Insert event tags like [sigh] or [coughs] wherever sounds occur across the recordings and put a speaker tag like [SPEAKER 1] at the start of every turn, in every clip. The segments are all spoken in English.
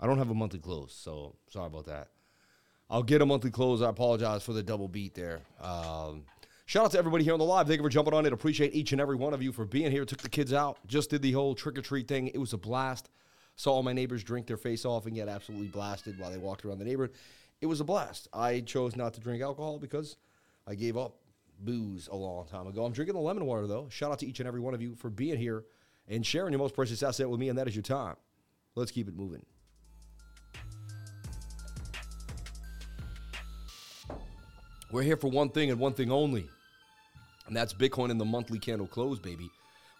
[SPEAKER 1] I don't have a monthly close, so sorry about that. I'll get a monthly close. I apologize for the double beat there. Um, shout out to everybody here on the live. Thank you for jumping on it. Appreciate each and every one of you for being here. Took the kids out. Just did the whole trick or treat thing. It was a blast. Saw all my neighbors drink their face off and get absolutely blasted while they walked around the neighborhood. It was a blast. I chose not to drink alcohol because I gave up booze a long time ago. I'm drinking the lemon water though. Shout out to each and every one of you for being here and sharing your most precious asset with me, and that is your time. Let's keep it moving. We're here for one thing and one thing only, and that's Bitcoin and the monthly candle close, baby.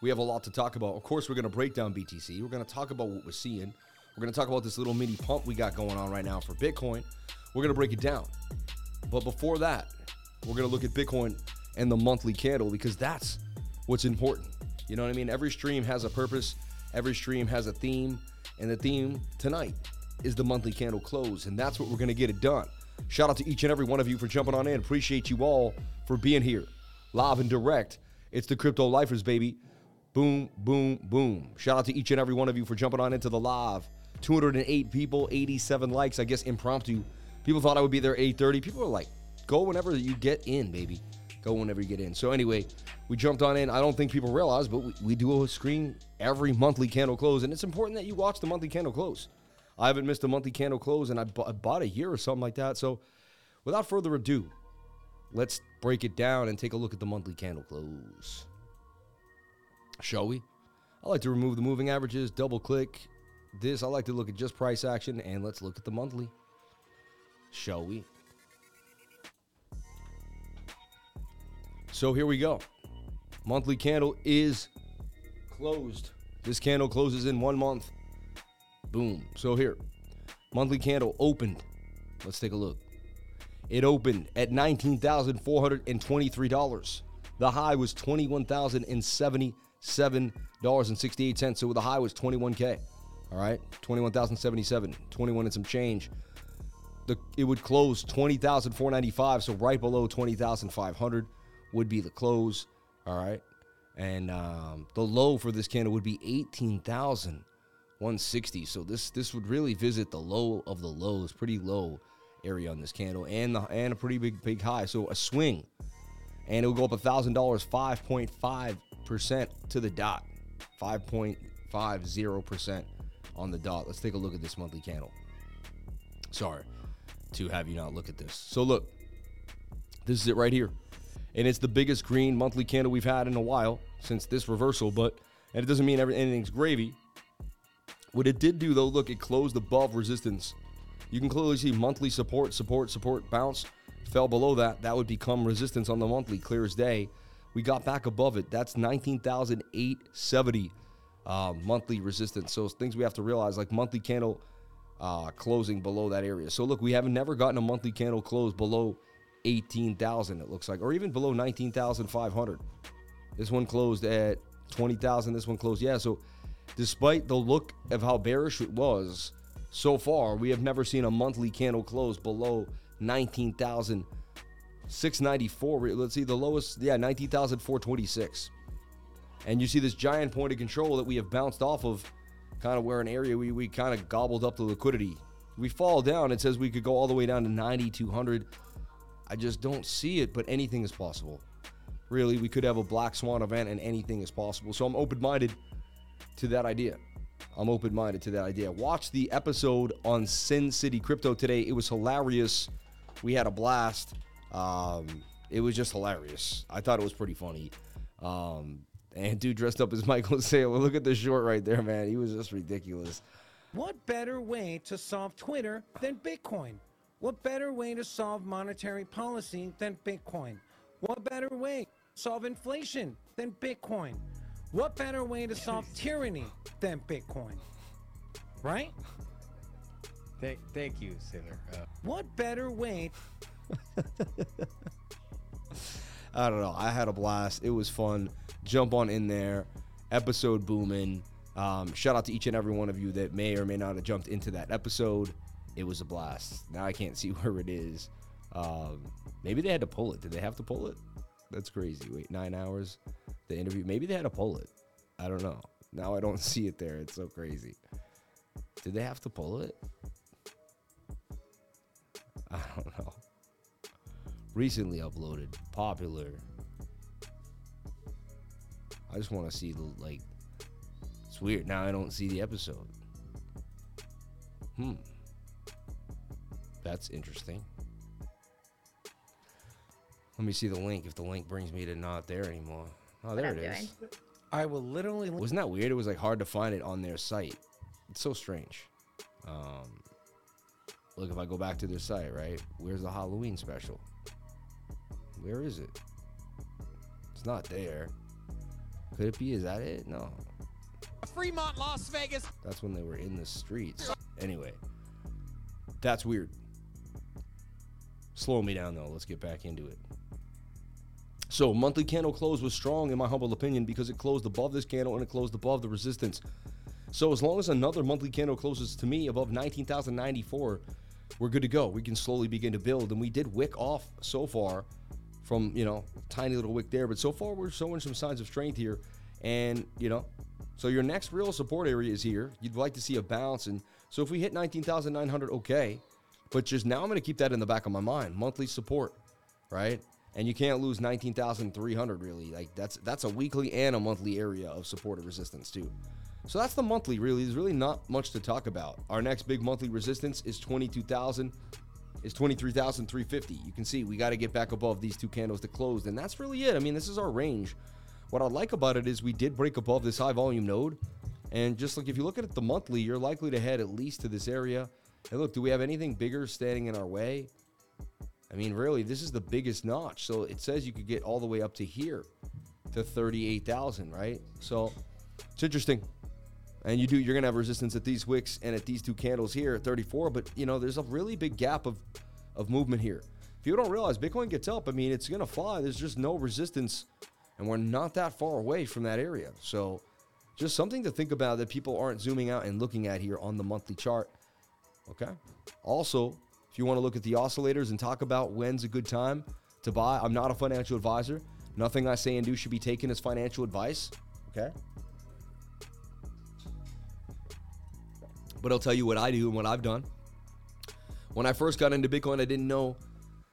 [SPEAKER 1] We have a lot to talk about. Of course, we're going to break down BTC. We're going to talk about what we're seeing. We're going to talk about this little mini pump we got going on right now for Bitcoin. We're going to break it down. But before that, we're going to look at Bitcoin and the monthly candle because that's what's important. You know what I mean? Every stream has a purpose, every stream has a theme, and the theme tonight is the monthly candle close, and that's what we're going to get it done. Shout out to each and every one of you for jumping on in. Appreciate you all for being here, live and direct. It's the Crypto Lifers, baby. Boom, boom, boom. Shout out to each and every one of you for jumping on into the live. 208 people, 87 likes. I guess impromptu. People thought I would be there 8:30. People are like, go whenever you get in, baby. Go whenever you get in. So anyway, we jumped on in. I don't think people realize, but we, we do a screen every monthly candle close, and it's important that you watch the monthly candle close. I haven't missed a monthly candle close, and I, bu- I bought a year or something like that. So, without further ado, let's break it down and take a look at the monthly candle close. Shall we? I like to remove the moving averages, double click this. I like to look at just price action, and let's look at the monthly. Shall we? So here we go. Monthly candle is closed. This candle closes in one month. Boom. So here, monthly candle opened. Let's take a look. It opened at $19,423. The high was $21,077.68. So the high was 21K. All right, 21,077, 21 and some change. The, it would close 20,495, so right below 20,500 would be the close. All right, and um, the low for this candle would be 18,160. So this this would really visit the low of the lows, pretty low area on this candle, and the, and a pretty big big high. So a swing, and it'll go up a thousand dollars, 5.5 percent to the dot, 5.50 percent on the dot. Let's take a look at this monthly candle. Sorry to have you not look at this. So look, this is it right here. And it's the biggest green monthly candle we've had in a while since this reversal, but and it doesn't mean every, anything's gravy. What it did do though, look, it closed above resistance. You can clearly see monthly support, support, support, bounce, fell below that. That would become resistance on the monthly, clear as day. We got back above it. That's 19,870 uh, monthly resistance. So things we have to realize, like monthly candle uh, closing below that area. So look, we have never gotten a monthly candle close below 18,000. It looks like, or even below 19,500. This one closed at 20,000. This one closed, yeah. So despite the look of how bearish it was so far, we have never seen a monthly candle close below 19,694. Let's see, the lowest, yeah, 19,426 and you see this giant point of control that we have bounced off of, kind of where an area we, we kind of gobbled up the liquidity. We fall down, it says we could go all the way down to 9,200. I just don't see it, but anything is possible. Really, we could have a black swan event and anything is possible. So I'm open minded to that idea. I'm open minded to that idea. Watch the episode on Sin City Crypto today. It was hilarious. We had a blast. Um, it was just hilarious. I thought it was pretty funny. Um, and dude dressed up as Michael [laughs] Saylor. Look at the short right there, man. He was just ridiculous.
[SPEAKER 2] What better way to solve Twitter than Bitcoin? What better way to solve monetary policy than Bitcoin? What better way to solve inflation than Bitcoin? What better way to solve tyranny than Bitcoin? Right?
[SPEAKER 3] Thank, thank you, Saylor. Uh,
[SPEAKER 2] What better way [laughs]
[SPEAKER 1] I don't know. I had a blast. It was fun. Jump on in there. Episode booming. Um, shout out to each and every one of you that may or may not have jumped into that episode. It was a blast. Now I can't see [laughs] where it is. Um, maybe they had to pull it. Did they have to pull it? That's crazy. Wait, nine hours. The interview. Maybe they had to pull it. I don't know. Now I don't [laughs] see it there. It's so crazy. Did they have to pull it? I don't know. Recently uploaded, popular. I just want to see the like. It's weird. Now I don't see the episode. Hmm. That's interesting. Let me see the link. If the link brings me to not there anymore. Oh, there it is.
[SPEAKER 4] doing.
[SPEAKER 2] I will literally.
[SPEAKER 1] Wasn't that weird? It was like hard to find it on their site. It's so strange. Um, look, if I go back to their site, right? Where's the Halloween special? Where is it? It's not there. Could it be? Is that it? No.
[SPEAKER 5] Fremont, Las Vegas.
[SPEAKER 1] That's when they were in the streets. Anyway, that's weird. Slow me down though. Let's get back into it. So, monthly candle close was strong in my humble opinion because it closed above this candle and it closed above the resistance. So, as long as another monthly candle closes to me above 19,094, we're good to go. We can slowly begin to build. And we did wick off so far from, you know, tiny little wick there. But so far, we're showing some signs of strength here. And, you know, so your next real support area is here. You'd like to see a bounce. And so if we hit 19,900, okay. But just now, I'm going to keep that in the back of my mind. Monthly support, right? And you can't lose 19,300 really. Like that's that's a weekly and a monthly area of support or resistance too. So that's the monthly really. There's really not much to talk about. Our next big monthly resistance is 22,000 is 23,350. You can see we got to get back above these two candles to close and that's really it. I mean, this is our range. What I like about it is we did break above this high volume node. And just like if you look at it the monthly, you're likely to head at least to this area. And look, do we have anything bigger standing in our way? I mean, really, this is the biggest notch. So it says you could get all the way up to here to 38,000, right? So it's interesting. And you do, you're going to have resistance at these wicks and at these two candles here at 34. But, you know, there's a really big gap of, of movement here. If you don't realize Bitcoin gets up, I mean, it's going to fly. There's just no resistance. And we're not that far away from that area. So just something to think about that people aren't zooming out and looking at here on the monthly chart. Okay. Also, you want to look at the oscillators and talk about when's a good time to buy, I'm not a financial advisor. Nothing I say and do should be taken as financial advice. Okay. But I'll tell you what I do and what I've done. When I first got into Bitcoin, I didn't know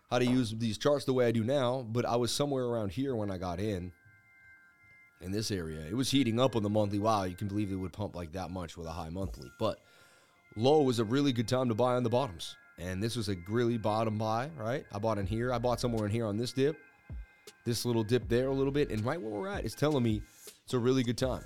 [SPEAKER 1] how to use these charts the way I do now, but I was somewhere around here when I got in. In this area, it was heating up on the monthly. Wow, you can believe it would pump like that much with a high monthly. But low was a really good time to buy on the bottoms. And this was a really bottom buy, right? I bought in here. I bought somewhere in here on this dip, this little dip there a little bit. And right where we're at is telling me it's a really good time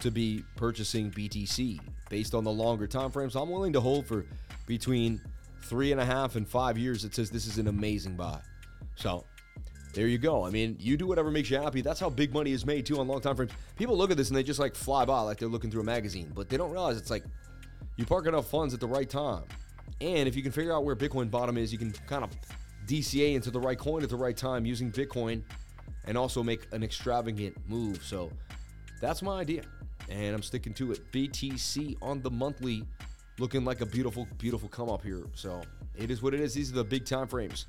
[SPEAKER 1] to be purchasing BTC based on the longer time frames. I'm willing to hold for between three and a half and five years. It says this is an amazing buy. So there you go. I mean, you do whatever makes you happy. That's how big money is made too on long time frames. People look at this and they just like fly by like they're looking through a magazine, but they don't realize it's like you park enough funds at the right time. And if you can figure out where Bitcoin bottom is, you can kind of DCA into the right coin at the right time using Bitcoin and also make an extravagant move. So that's my idea. And I'm sticking to it. BTC on the monthly looking like a beautiful, beautiful come up here. So it is what it is. These are the big time frames.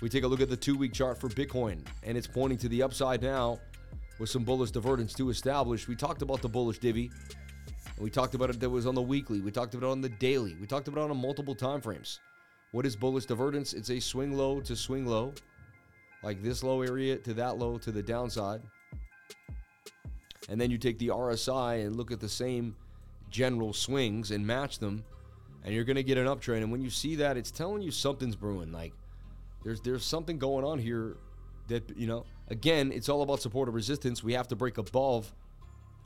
[SPEAKER 1] We take a look at the two week chart for Bitcoin, and it's pointing to the upside now with some bullish divergence to establish. We talked about the bullish divvy. We talked about it that was on the weekly. We talked about it on the daily. We talked about it on multiple time frames. What is bullish divergence? It's a swing low to swing low, like this low area to that low to the downside. And then you take the RSI and look at the same general swings and match them, and you're going to get an uptrend. And when you see that, it's telling you something's brewing. Like there's there's something going on here that you know. Again, it's all about support or resistance. We have to break above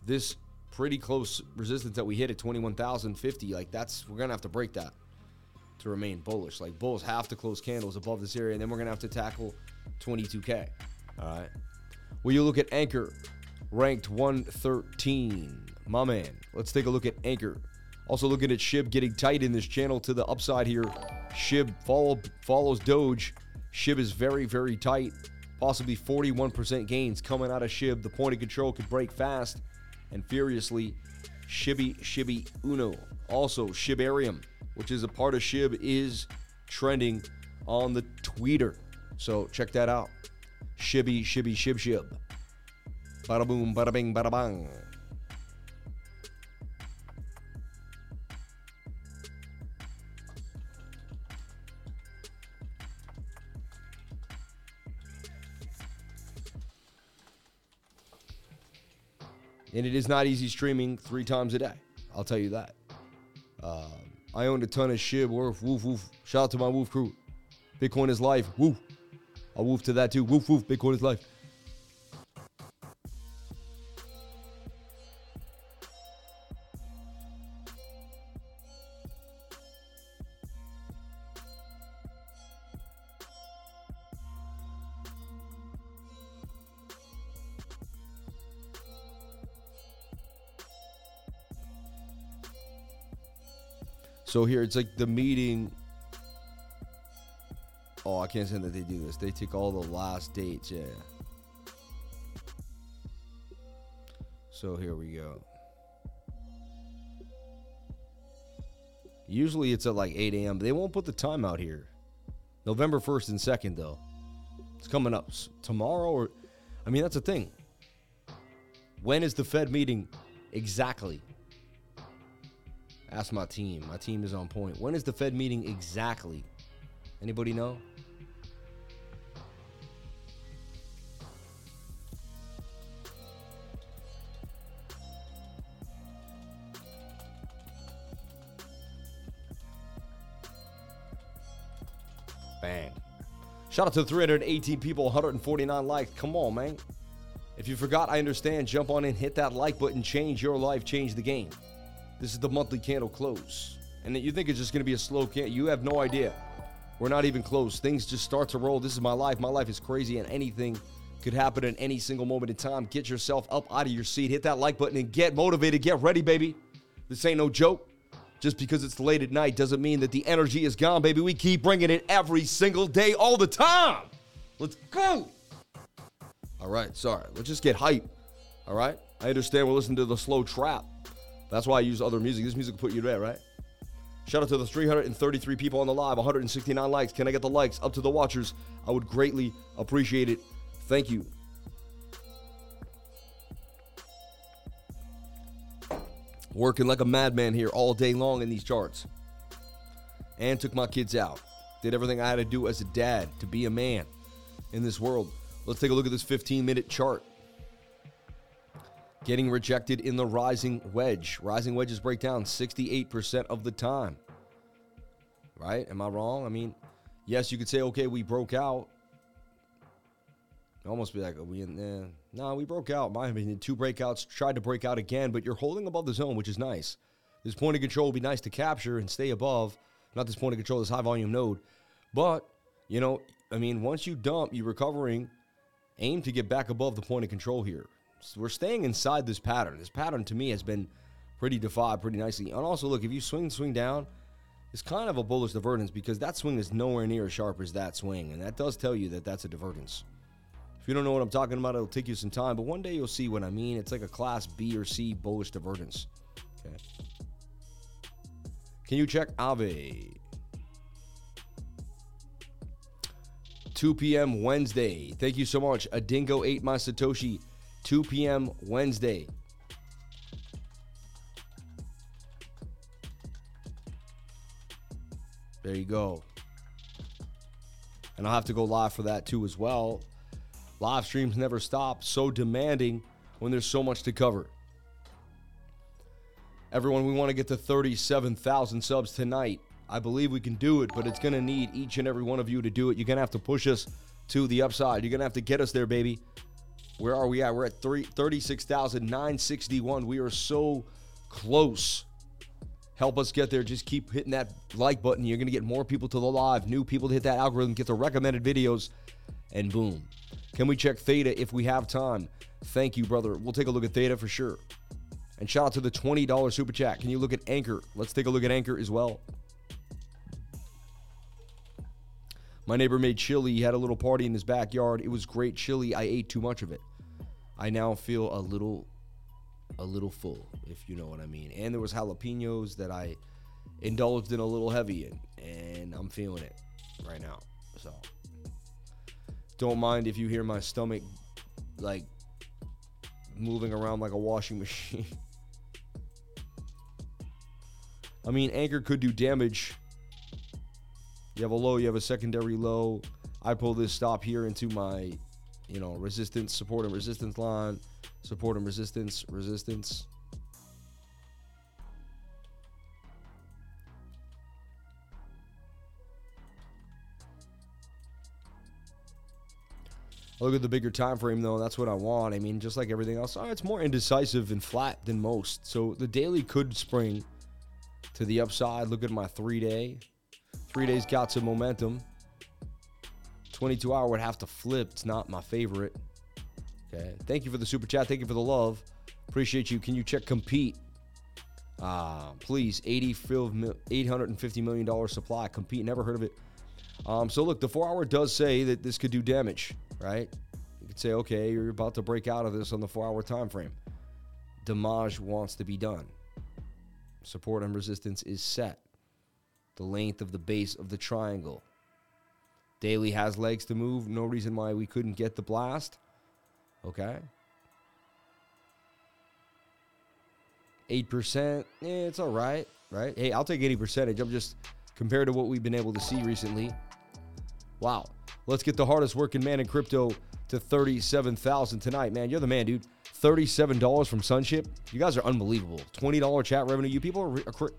[SPEAKER 1] this pretty close resistance that we hit at 21,050. Like that's we're gonna have to break that to remain bullish. Like bulls have to close candles above this area, and then we're gonna have to tackle 22k. All right. Well, you look at Ankr, ranked 113. My man. Let's take a look at Ankr. Also looking at Shib getting tight in this channel to the upside here. Shib follow, follows Doge. Shib is very, very tight. Possibly 41% gains coming out of Shib. The point of control could break fast and furiously. Shibby Shibby Uno. Also, Shibarium, which is a part of Shib, is trending on the tweeter. So check that out. Shibby Shibby Shib Shib. Bada boom, bada bing, bada bang. And it is not easy streaming three times a day. I'll tell you that. Um, I owned a ton of shit worth. Woof, woof. Shout out to my woof crew. Bitcoin is life. Woof. I'll woof to that too. Woof, woof. Bitcoin is life. So here it's like the meeting. Oh, I can't say that they do this. They take all the last dates, yeah. So here we go. Usually it's at like 8 a.m. They won't put the time out here. November 1st and 2nd, though. It's coming up tomorrow, or I mean, that's the thing. When is the Fed meeting exactly? Ask my team. My team is on point. When is the Fed meeting exactly? Anybody know? Bang. Shout out to 318 people, 149 likes. Come on, man. If you forgot, I understand. Jump on in, hit that like button, change your life, change the game. This is the monthly candle close. And you think it's just going to be a slow candle. You have no idea. We're not even close. Things just start to roll. This is my life. My life is crazy, and anything could happen at any single moment in time. Get yourself up out of your seat, hit that like button, and get motivated. Get ready, baby. This ain't no joke. Just because it's late at night doesn't mean that the energy is gone, baby. We keep bringing it every single day, all the time. Let's go. All right, sorry. Let's just get hype. All right? I understand we're listening to the slow trap. That's why I use other music. This music put you there, right? Shout out to the 333 people on the live, 169 likes. Can I get the likes up to the watchers? I would greatly appreciate it. Thank you. Working like a madman here all day long in these charts. And took my kids out. Did everything I had to do as a dad to be a man in this world. Let's take a look at this 15 minute chart. Getting rejected in the rising wedge. Rising wedges break down 68% of the time. Right? Am I wrong? I mean, yes, you could say, okay, we broke out. Almost be like, are we in eh, there? No, we broke out. My opinion, two breakouts, tried to break out again, but you're holding above the zone, which is nice. This point of control would be nice to capture and stay above. Not this point of control, this high volume node. But, you know, I mean, once you dump, you're recovering. Aim to get back above the point of control here. We're staying inside this pattern. This pattern to me has been pretty defied pretty nicely. And also, look, if you swing, swing down, it's kind of a bullish divergence because that swing is nowhere near as sharp as that swing. And that does tell you that that's a divergence. If you don't know what I'm talking about, it'll take you some time, but one day you'll see what I mean. It's like a class B or C bullish divergence. Okay. Can you check Aave? 2 p.m. Wednesday. Thank you so much. Adingo ate my Satoshi. 2 p.m. Wednesday. There you go. And I'll have to go live for that too as well. Live streams never stop. So demanding when there's so much to cover. Everyone, we want to get to 37,000 subs tonight. I believe we can do it, but it's going to need each and every one of you to do it. You're going to have to push us to the upside. You're going to have to get us there, baby. Where are we at? We're at 3, 36,961. We are so close. Help us get there. Just keep hitting that like button. You're going to get more people to the live, new people to hit that algorithm, get the recommended videos, and boom. Can we check Theta if we have time? Thank you, brother. We'll take a look at Theta for sure. And shout out to the $20 super chat. Can you look at Ankr? Let's take a look at Ankr as well. My neighbor made chili. He had a little party in his backyard. It was great chili. I ate too much of it. I now feel a little a little full, if you know what I mean. And there was jalapenos that I indulged in a little heavy in, and I'm feeling it right now. So don't mind if you hear my stomach like moving around like a washing [laughs] machine. I mean, Ankr could do damage. You have a low, you have a secondary low. I pull this stop here into my, you know, resistance, support and resistance line. Support and resistance, resistance. Look at the bigger time frame though. That's what I want. I mean, just like everything else, oh, it's more indecisive and flat than most. So the daily could spring to the upside. Look at my three day. Three days got some momentum. 22 hour would have to flip. It's not my favorite. Okay. Thank you for the super chat. Thank you for the love. Appreciate you. Can you check compete? Uh, please, 80 $850 million supply. Compete. Never heard of it. Um, so look, the four hour does say that this could do damage, right? You could say, okay, you're about to break out of this on the four hour time frame. Damage wants to be done. Support and resistance is set. The length of the base of the triangle. Daily has legs to move. No reason why we couldn't get the blast. Okay. 8%, eh, it's all right, right? Hey, I'll take 80%. I'm just compared to what we've been able to see recently. Wow. Let's get the hardest working man in crypto to 37,000 tonight, man. You're the man, dude. $37 from Sunship. You guys are unbelievable. $20 chat revenue. You people are, are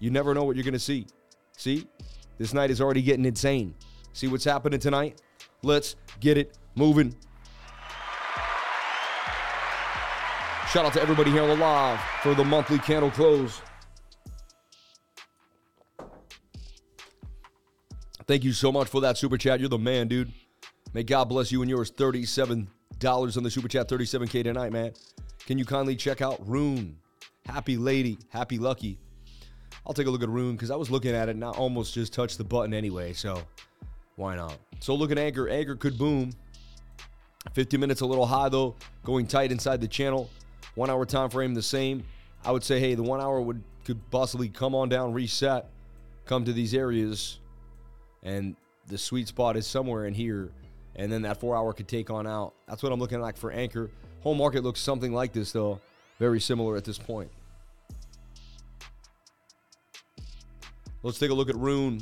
[SPEAKER 1] you never know what you're going to see. See? This night is already getting insane. See what's happening tonight? Let's get it moving. Shout out to everybody here on the live for the monthly candle close. Thank you so much for that super chat. You're the man, dude. May God bless you and yours. $37 on the super chat, 37K tonight, man. Can you kindly check out Rune? Happy lady, happy lucky. I'll take a look at Rune because I was looking at it and I almost just touched the button anyway, so why not? So look at Ankr. Ankr could boom. 50 minutes a little high though, going tight inside the channel. One hour time frame the same. I would say, hey, the one hour would could possibly come on down, reset, come to these areas, and the sweet spot is somewhere in here, and then that four hour could take on out. That's what I'm looking like for Ankr. Whole market looks something like this though, very similar at this point. Let's take a look at Rune.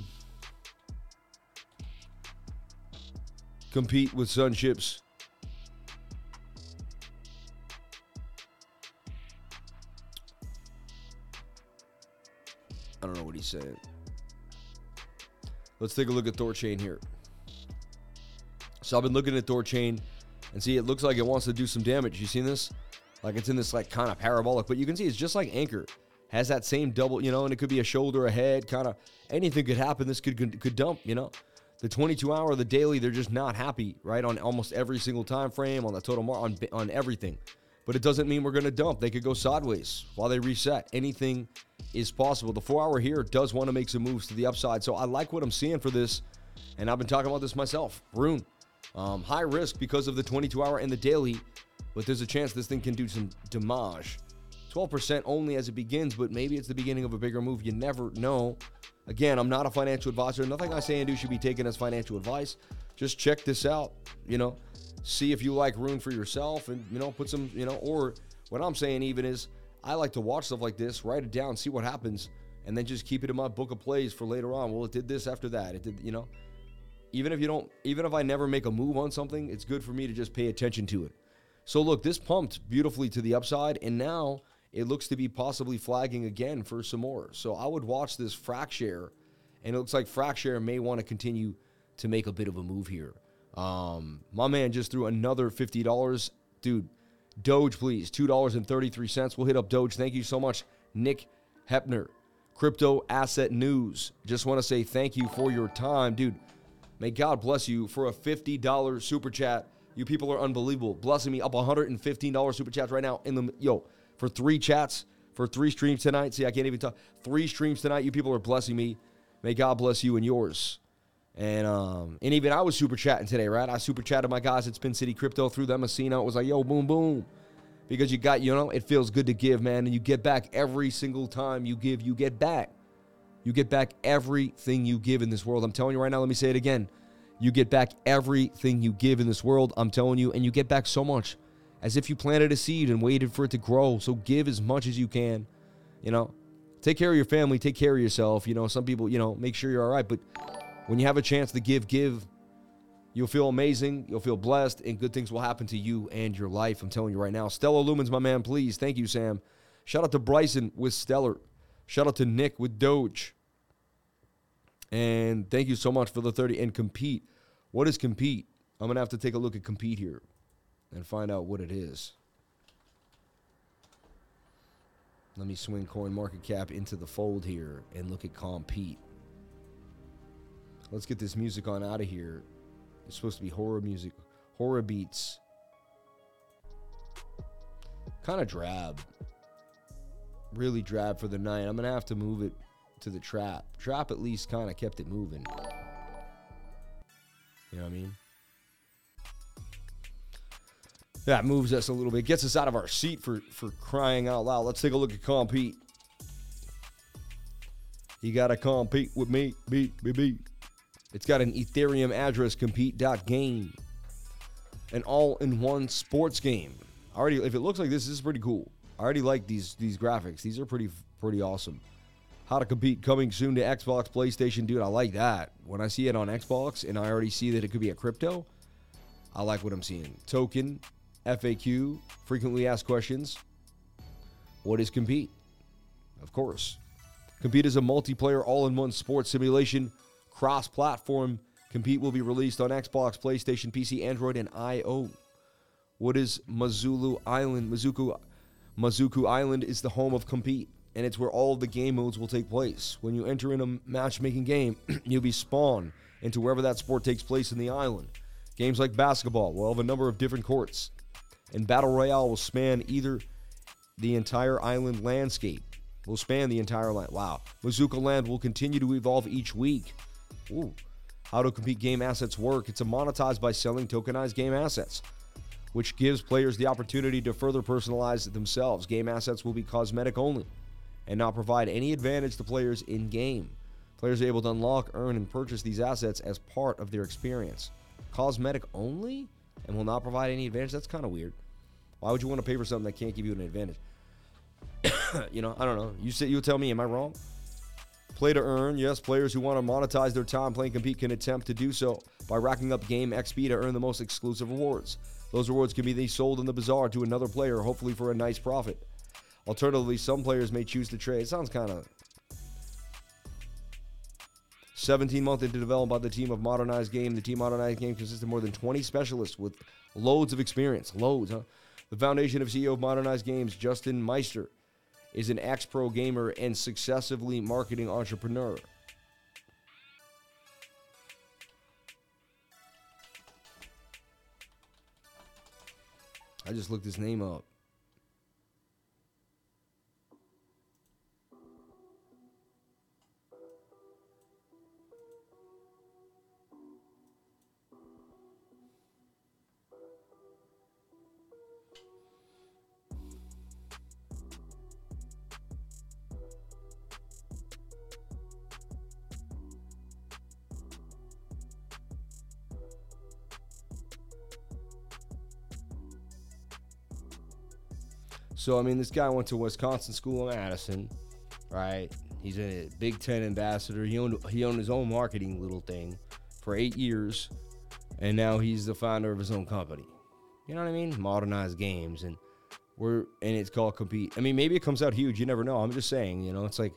[SPEAKER 1] Compete with Sunships. I don't know what he's saying. Let's take a look at Thorchain here. So I've been looking at Thorchain and see it looks like it wants to do some damage. You seen this? Like it's in this like kind of parabolic, but you can see it's just like Ankr. Has that same double, you know, and it could be a shoulder, a head, kind of anything could happen. This could, could could dump, you know. The 22 hour, the daily, they're just not happy, right? On almost every single time frame, on the total on on everything. But it doesn't mean we're going to dump. They could go sideways while they reset. Anything is possible. The four hour here does want to make some moves to the upside. So I like what I'm seeing for this. And I've been talking about this myself. Rune, um, high risk because of the 22 hour and the daily, but there's a chance this thing can do some damage. 12% only as it begins, but maybe it's the beginning of a bigger move. You never know. Again, I'm not a financial advisor. Nothing I say and do should be taken as financial advice. Just check this out. You know, see if you like Rune for yourself and, you know, put some, you know, or what I'm saying even is I like to watch stuff like this, write it down, see what happens, and then just keep it in my book of plays for later on. Well, it did this after that. It did, you know. Even if you don't, even if I never make a move on something, it's good for me to just pay attention to it. So look, this pumped beautifully to the upside, and now it looks to be possibly flagging again for some more. So I would watch this Frax Share, and it looks like Frax Share may want to continue to make a bit of a move here. Um, my man just threw another fifty dollars, dude. Doge, please. $2.33. We'll hit up Doge. Thank you so much, Nick Hepner. Crypto Asset News. Just want to say thank you for your time, dude. May God bless you for a $50 super chat. You people are unbelievable. Blessing me up $115 super chats right now in the yo for three chats for three streams tonight. See, I can't even talk. Three streams tonight. You people are blessing me. May God bless you and yours. And um, and even I was super chatting today, right? I super chatted my guys at Sin City Crypto through them. Messina. It was like, yo, boom, boom. Because you got, you know, it feels good to give, man. And you get back every single time you give, you get back. You get back everything you give in this world. I'm telling you right now, let me say it again. You get back everything you give in this world. I'm telling you, and you get back so much as if you planted a seed and waited for it to grow. So give as much as you can. You know, take care of your family, take care of yourself. You know, some people, you know, make sure you're all right. But when you have a chance to give, give. You'll feel amazing. You'll feel blessed, and good things will happen to you and your life. I'm telling you right now. Stellar Lumens, my man, please. Thank you, Sam. Shout out to Bryson with Stellar. Shout out to Nick with Doge. And thank you so much for the 30. And compete. What is compete? I'm going to have to take a look at compete here and find out what it is. Let me swing CoinMarketCap into the fold here and look at compete. Let's get this music on out of here. It's supposed to be horror music, horror beats. Kind of drab. Really drab for the night. I'm going to have to move it to the trap. Trap at least kind of kept it moving. You know what I mean? That moves us a little bit, gets us out of our seat for, for crying out loud. Let's take a look at compete. You got to compete with me, beat, beat, beat. It's got an Ethereum address, compete.game. An all-in-one sports game. Already, if it looks like this, this is pretty cool. I already like these these graphics. These are pretty pretty awesome. How to compete coming soon to Xbox, PlayStation, dude. I like that. When I see it on Xbox and I already see that it could be a crypto, I like what I'm seeing. Token, FAQ, frequently asked questions. What is Compete? Of course. Compete is a multiplayer all in one sports simulation, cross platform. Compete will be released on Xbox, PlayStation, PC, Android, and IO. What is Mazulu Island? Mazuku, Mazuku Island is the home of Compete, and it's where all of the game modes will take place. When you enter in a matchmaking game, [clears throat] you'll be spawned into wherever that sport takes place in the island. Games like basketball will have a number of different courts and Battle Royale will span either the entire island landscape. Will span the entire land. Wow. Mazuka Land will continue to evolve each week. Ooh. How to compete game assets work? It's a monetized by selling tokenized game assets, which gives players the opportunity to further personalize themselves. Game assets will be cosmetic only and not provide any advantage to players in game. Players are able to unlock, earn, and purchase these assets as part of their experience. Cosmetic only? And will not provide any advantage. That's kind of weird. Why would you want to pay for something that can't give you an advantage? [coughs] you know, I don't know. You say you will tell me, am I wrong? Play to earn. Yes, players who want to monetize their time playing compete can attempt to do so by racking up game XP to earn the most exclusive rewards. Those rewards can be then sold in the bazaar to another player, hopefully for a nice profit. Alternatively, some players may choose to trade. It sounds kind of 17 months into development by the team of Modernized Game. The team Modernized Game consists of more than 20 specialists with loads of experience. Loads, huh? The foundation of CEO of Modernized Games, Justin Meister, is an ex pro gamer and successively marketing entrepreneur. I just looked his name up. So I mean, this guy went to Wisconsin School of Madison, right? He's a Big Ten ambassador. He owned he owned his own marketing little thing for eight years, and now he's the founder of his own company. You know what I mean? Modernized games, and we're and it's called compete. I mean, maybe it comes out huge. You never know. I'm just saying. You know, it's like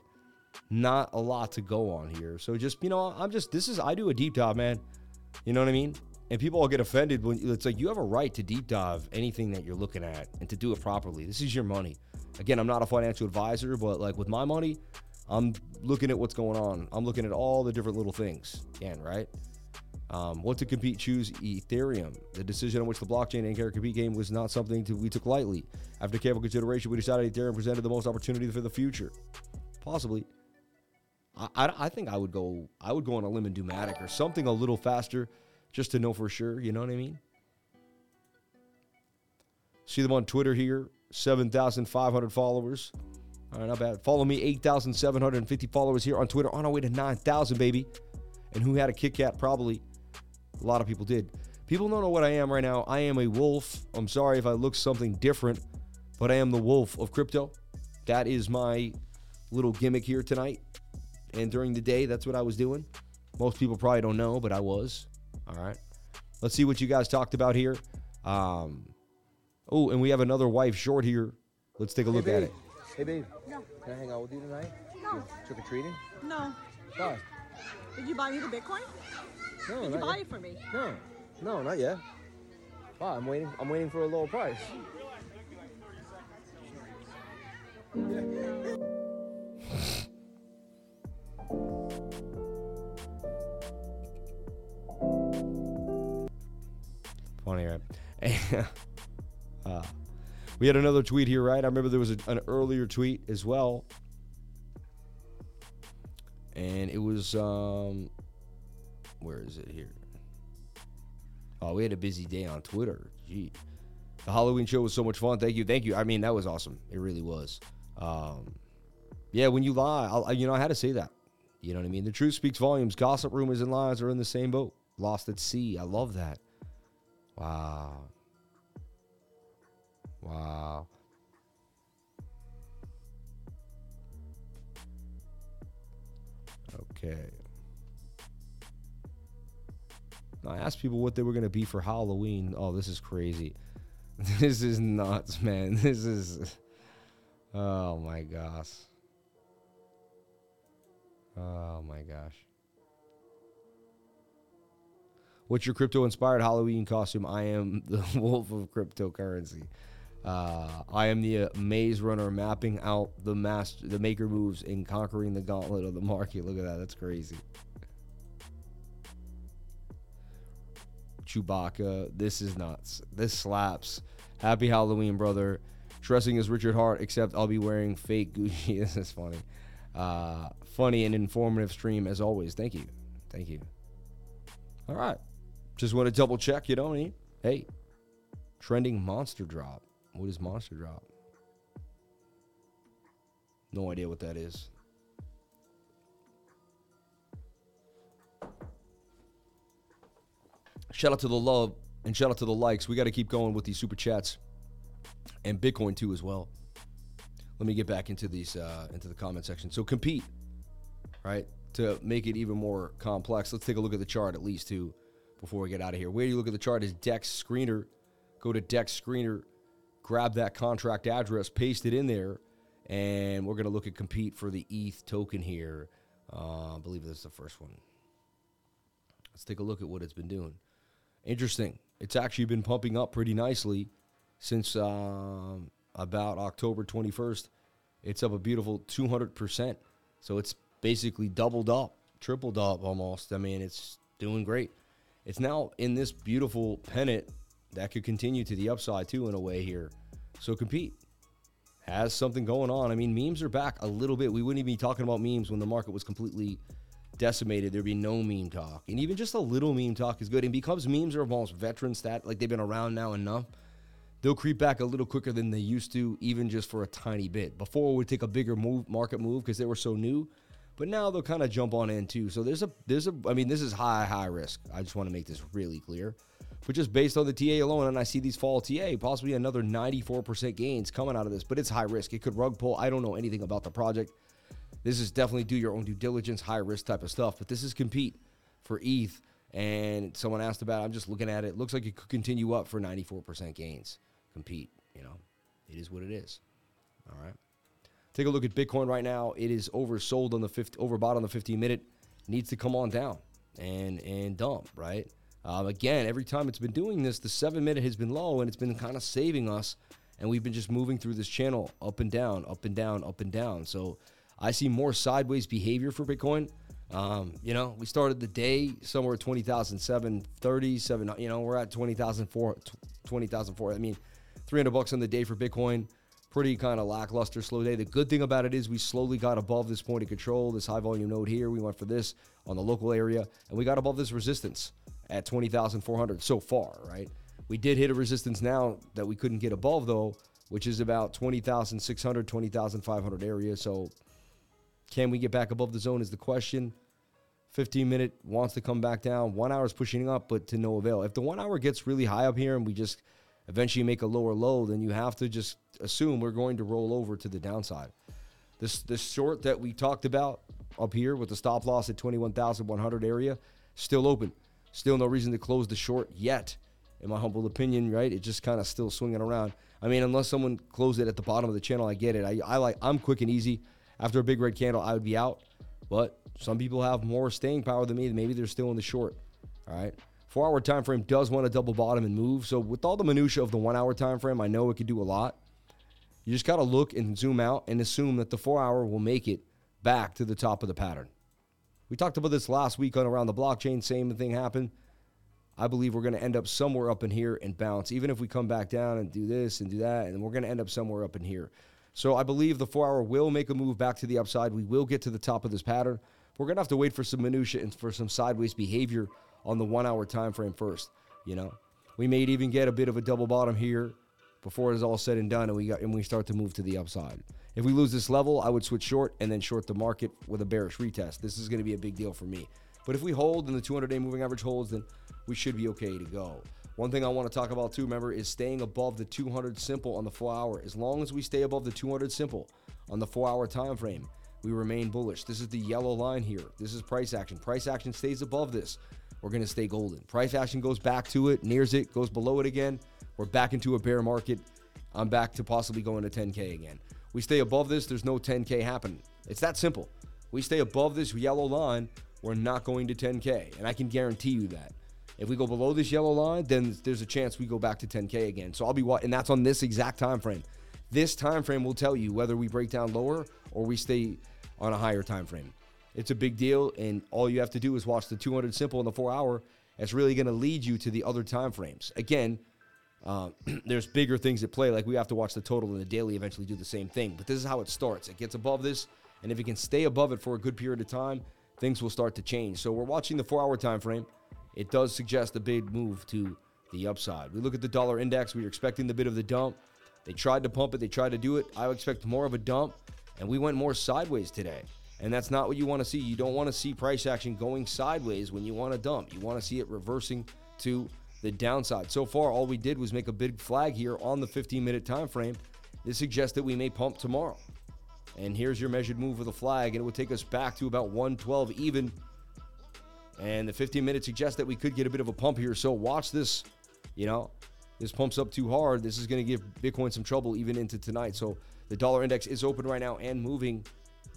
[SPEAKER 1] not a lot to go on here. So just you know, I'm just this is I do a deep dive, man. You know what I mean? And people all get offended when it's like you have a right to deep dive anything that you're looking at and to do it properly. This is your money. Again, I'm not a financial advisor, but like with my money, I'm looking at what's going on. I'm looking at all the different little things. Again, right? Um, what to compete? Choose Ethereum. The decision on which the blockchain and compete game was not something to, we took lightly. After careful consideration, we decided Ethereum presented the most opportunity for the future. Possibly. I, I, I think I would go. I would go on a limb and do Matic or something a little faster just to know for sure. You know what I mean? See them on Twitter here, 7,500 followers. All right, not bad. Follow me, 8,750 followers here on Twitter, on our way to 9,000, baby. And who had a Kit Kat? Probably a lot of people did. People don't know what I am right now. I am a wolf. I'm sorry if I look something different, but I am the wolf of crypto. That is my little gimmick here tonight. And during the day, that's what I was doing. Most people probably don't know, but I was. All right. Let's see what you guys talked about here. Um, oh, and we have another wife short here. Let's take a look at it.
[SPEAKER 3] Hey, babe.
[SPEAKER 4] No.
[SPEAKER 3] Can I hang out with you tonight?
[SPEAKER 4] No.
[SPEAKER 3] Trick or treating?
[SPEAKER 4] No.
[SPEAKER 3] Why?
[SPEAKER 4] Did you buy me the Bitcoin?
[SPEAKER 3] No,
[SPEAKER 4] Did you buy
[SPEAKER 3] yet.
[SPEAKER 4] it for me?
[SPEAKER 3] No, no, not yet. Why? I'm waiting. I'm waiting for a lower price. [laughs]
[SPEAKER 1] Funny, right? [laughs] uh, we had another tweet here, right? I remember there was a, an earlier tweet as well. And it was, um, where is it here? Oh, we had a busy day on Twitter. Gee. The Halloween show was so much fun. Thank you. Thank you. I mean, that was awesome. It really was. Um, yeah, when you lie, I'll, you know, I had to say that. You know what I mean? The truth speaks volumes. Gossip, rumors, and lies are in the same boat. Lost at sea. I love that. Wow. Wow. Okay. I asked people what they were going to be for Halloween. Oh, this is crazy. [laughs] This is nuts, man. [laughs] This is. Oh my gosh. Oh my gosh. What's your crypto inspired Halloween costume? I am [laughs] the wolf of cryptocurrency. Uh, I am the uh, maze runner mapping out the master, the maker moves and conquering the gauntlet of the market. Look at that. That's crazy. Chewbacca. This is nuts. This slaps. Happy Halloween, brother. Dressing as Richard Heart, except I'll be wearing fake Gucci. [laughs] this is funny. Uh, funny and informative stream as always. Thank you. Thank you. All right. Just want to double check, you I mean? Hey, trending monster drop. What is monster drop? No idea what that is. Shout out to the love and shout out to the likes. We got to keep going with these super chats and Bitcoin too as well. Let me get back into these uh, into the comment section. So compete, right? To make it even more complex, let's take a look at the chart at least too before we get out of here. Where you look at the chart is Dex Screener. Go to Dex Screener, grab that contract address, paste it in there, and we're gonna look at compete for the ETH token here. Uh, I believe this is the first one. Let's take a look at what it's been doing. Interesting. It's actually been pumping up pretty nicely since um, about October 21st. It's up a beautiful 200%. So it's basically doubled up, tripled up almost. I mean, it's doing great. It's now in this beautiful pennant that could continue to the upside too, in a way here. So compete has something going on. I mean, memes are back a little bit. We wouldn't even be talking about memes when the market was completely decimated. There'd be no meme talk, and even just a little meme talk is good. And because memes are almost veteran stat, like they've been around now enough, they'll creep back a little quicker than they used to, even just for a tiny bit. Before it would take a bigger move, market move, because they were so new. But now they'll kind of jump on in too. So there's a there's a I mean this is high high risk. I just want to make this really clear. But just based on the TA alone, and I see these fall TA, possibly another 94% gains coming out of this. But it's high risk. It could rug pull. I don't know anything about the project. This is definitely do your own due diligence, high risk type of stuff. But this is compete for ETH. And someone asked about it. I'm just looking at it. Looks like it could continue up for 94% gains. Compete, you know. It is what it is. All right. Take a look at Bitcoin right now. It is oversold on the 50, overbought on the 15 minute. Needs to come on down and and dump, right? Um, again, every time it's been doing this, the seven minute has been low and it's been kind of saving us. And we've been just moving through this channel up and down, up and down, up and down. So I see more sideways behavior for Bitcoin. Um, you know, we started the day somewhere at 20,730, seven, you know, we're at 20,004, 20,004. I mean, 300 bucks on the day for Bitcoin. Pretty kind of lackluster, slow day. The good thing about it is we slowly got above this point of control, this high volume node here. We went for this on the local area, and we got above this resistance at 20,400 so far, right? We did hit a resistance now that we couldn't get above, though, which is about 20,600, 20,500 area. So can we get back above the zone is the question. 15 minute wants to come back down. One hour is pushing up, but to no avail. If the one hour gets really high up here and we just eventually make a lower low, then you have to just assume we're going to roll over to the downside. This this short that we talked about up here with the stop loss at 21,100 area still open. Still no reason to close the short yet, in my humble opinion, right? It's just kind of still swinging around. I mean, unless someone closed it at the bottom of the channel, I get it. I, I like I'm quick and easy. After a big red candle, I would be out. But some people have more staying power than me. Maybe they're still in the short. All right. Four hour time frame does want to double bottom and move. So with all the minutia of the one hour time frame, I know it could do a lot. You just got to look and zoom out and assume that the four hour will make it back to the top of the pattern. We talked about this last week on Around the Blockchain. Same thing happened. I believe we're going to end up somewhere up in here and bounce. Even if we come back down and do this and do that, and we're going to end up somewhere up in here. So I believe the four hour will make a move back to the upside. We will get to the top of this pattern. We're going to have to wait for some minutia and for some sideways behavior on the one hour time frame first. You know, we may even get a bit of a double bottom here before it's all said and done, and we got and we start to move to the upside. If we lose this level, I would switch short and then short the market with a bearish retest. This is going to be a big deal for me. But if we hold and the 200 day moving average holds, then we should be okay to go. One thing I want to talk about too, remember, is staying above the 200 simple on the four hour. As long as we stay above the 200 simple on the four hour time frame, we remain bullish. This is the yellow line here. This is price action. Price action stays above this. We're going to stay golden. Price action goes back to it, nears it, goes below it again. We're back into a bear market. I'm back to possibly going to 10K again. We stay above this, there's no 10K happening. It's that simple. We stay above this yellow line, we're not going to 10K. And I can guarantee you that. If we go below this yellow line, then there's a chance we go back to 10K again. So I'll be watching, and that's on this exact time frame. This time frame will tell you whether we break down lower or we stay on a higher time frame. It's a big deal, and all you have to do is watch the 200 simple in the four hour. It's really going to lead you to the other time frames. Again, uh, [clears throat] there's bigger things at play. Like we have to watch the total and the daily eventually do the same thing. But this is how it starts. It gets above this, and if it can stay above it for a good period of time, things will start to change. So we're watching the four-hour time frame. It does suggest a big move to the upside. We look at the dollar index. We were expecting the bit of the dump. They tried to pump it. They tried to do it. I expect more of a dump, and we went more sideways today. And that's not what you want to see. You don't want to see price action going sideways when you want to dump. You want to see it reversing to the downside. So far, all we did was make a big flag here on the 15 minute time frame. This suggests that we may pump tomorrow. And here's your measured move of the flag, and it would take us back to about 112 even. And the 15 minute suggests that we could get a bit of a pump here. So watch this. You know, this pumps up too hard. This is going to give Bitcoin some trouble even into tonight. So the dollar index is open right now and moving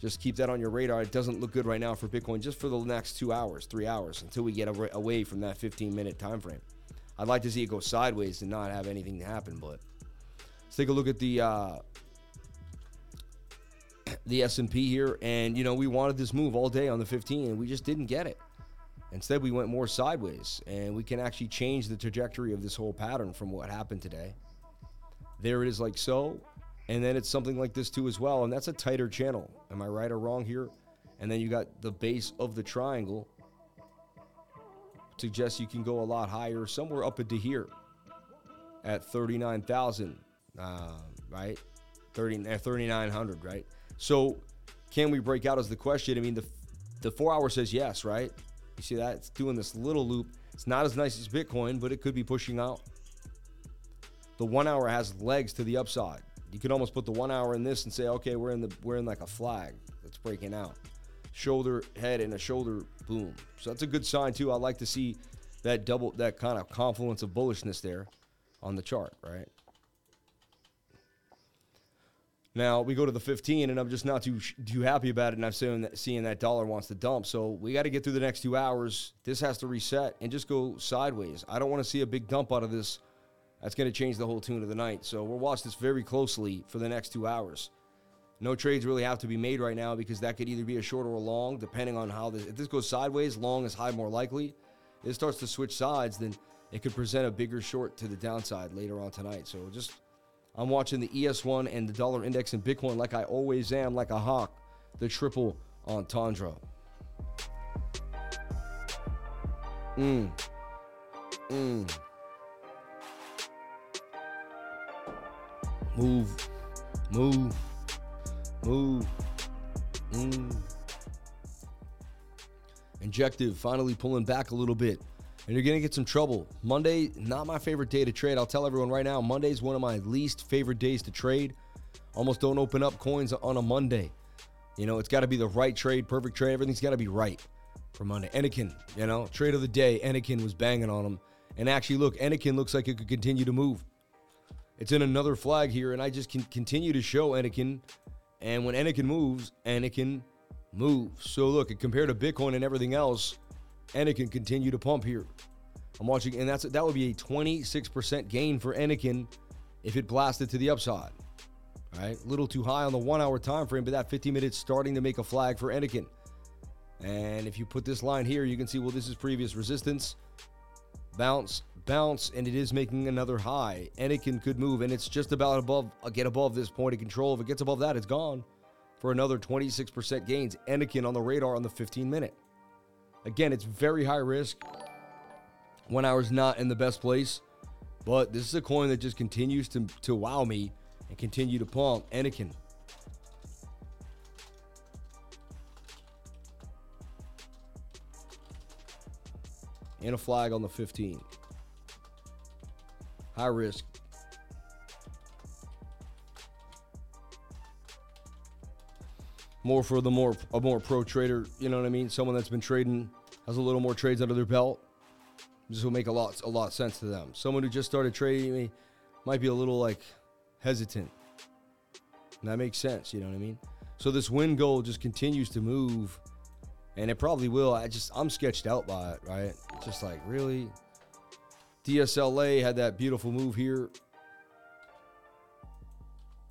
[SPEAKER 1] just keep that on your radar. It doesn't look good right now for Bitcoin just for the next two hours, three hours until we get away from that 15 minute time frame. I'd like to see it go sideways and not have anything happen, but let's take a look at the uh, [clears throat] the S&P here and you know we wanted this move all day on the 15 and we just didn't get it. Instead we went more sideways and we can actually change the trajectory of this whole pattern from what happened today. There it is like so and then it's something like this too as well, and that's a tighter channel. Am I right or wrong here? And then you got the base of the triangle. Suggests you can go a lot higher, somewhere up into here at 39,000, uh, right? 30, uh, 3,900, right? So can we break out as the question? I mean, the, the four hour says yes, right? You see that? It's doing this little loop. It's not as nice as Bitcoin, but it could be pushing out. The one hour has legs to the upside. You could almost put the one hour in this and say, okay, we're in the we're in like a flag that's breaking out. Shoulder, head, and a shoulder boom. So that's a good sign too. I like to see that double that kind of confluence of bullishness there on the chart, right? Now we go to the 15, and I'm just not too too happy about it. And I'm that, seeing that dollar wants to dump, so we got to get through the next two hours. This has to reset and just go sideways. I don't want to see a big dump out of this that's going to change the whole tune of the night. So we'll watch this very closely for the next two hours. No trades really have to be made right now because that could either be a short or a long, depending on how this. If this goes sideways, long is high more likely. If it starts to switch sides, then it could present a bigger short to the downside later on tonight. So just, I'm watching the ES1 and the dollar index in Bitcoin like I always am, like a hawk, the triple entendre. Mmm. Mmm. Move, move, move, move. Injective finally pulling back a little bit. And you're going to get some trouble. Monday, not my favorite day to trade. I'll tell everyone right now, Monday is one of my least favorite days to trade. Almost don't open up coins on a Monday. You know, it's got to be the right trade, perfect trade. Everything's got to be right. for Monday. Anakin, you know, trade of the day. Anakin was banging on him. And actually, look, Anakin looks like it could continue to move. It's in another flag here, and I just can continue to show Anakin. And when Anakin moves, Anakin moves. So look, compared to Bitcoin and everything else, Anakin continue to pump here. I'm watching, and that's that would be a 26% gain for Anakin if it blasted to the upside. All right, a little too high on the one-hour time frame, but that 50 minutes starting to make a flag for Anakin. And if you put this line here, you can see well, this is previous resistance, bounce, bounce, and it is making another high. Anakin could move, and it's just about above, uh, get above this point of control. If it gets above that, it's gone for another 26% gains. Anakin on the radar on the 15 minute. Again, it's very high risk. One hour's not in the best place, but this is a coin that just continues to, to wow me and continue to pump. Anakin. And a flag on the 15. High risk. More for the more a more pro trader, you know what I mean? Someone that's been trading has a little more trades under their belt. This will make a lot a lot of sense to them. Someone who just started trading me might be a little like hesitant. And that makes sense, you know what I mean? So this win goal just continues to move, and it probably will. I just I'm sketched out by it, right? Just like really. DSLA had that beautiful move here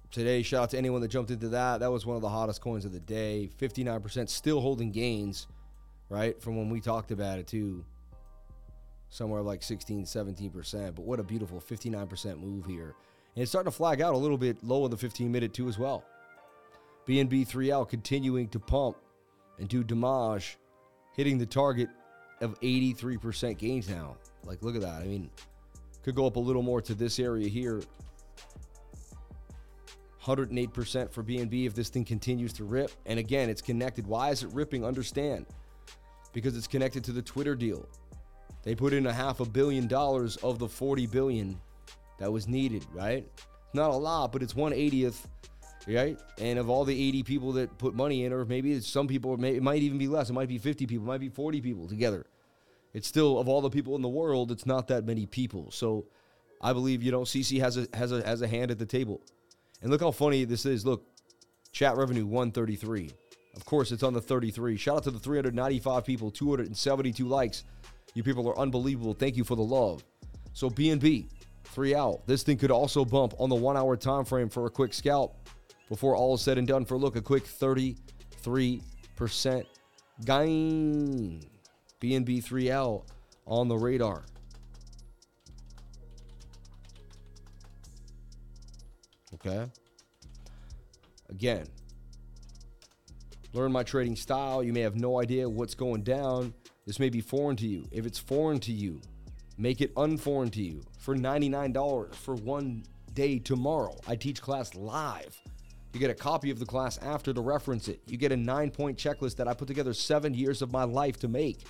[SPEAKER 1] today. Shout out to anyone that jumped into that. That was one of the hottest coins of the day. 59% still holding gains, right? From when we talked about it too. Somewhere like 16, 17%. But what a beautiful 59% move here. And it's starting to flag out a little bit low in the 15 minute too as well. BNB 3L continuing to pump and do damage, hitting the target of 83% gains now. Like, look at that. I mean, could go up a little more to this area here. 108% for BNB if this thing continues to rip. And again, it's connected. Why is it ripping? Understand. Because it's connected to the Twitter deal. They put in a half a billion dollars of the 40 billion that was needed, right? Not a lot, but it's 180th, right? And of all the 80 people that put money in, or maybe some people, it might even be less. It might be 50 people, it might be 40 people together. It's still of all the people in the world, it's not that many people. So I believe you know CZ has a has a has a hand at the table. And look how funny this is. Look, chat revenue 133. Of course, it's on the 33. Shout out to the 395 people, 272 likes. You people are unbelievable. Thank you for the love. So BNB, 3L. This thing could also bump on the one hour time frame for a quick scalp before all is said and done. For look, a quick 33% gain. BNB 3L on the radar. Okay. Again, learn my trading style. You may have no idea what's going down. This may be foreign to you. If it's foreign to you, make it unforeign to you for $99 for one day tomorrow. I teach class live. You get a copy of the class after to reference it. You get a nine point checklist that I put together seven years of my life to make.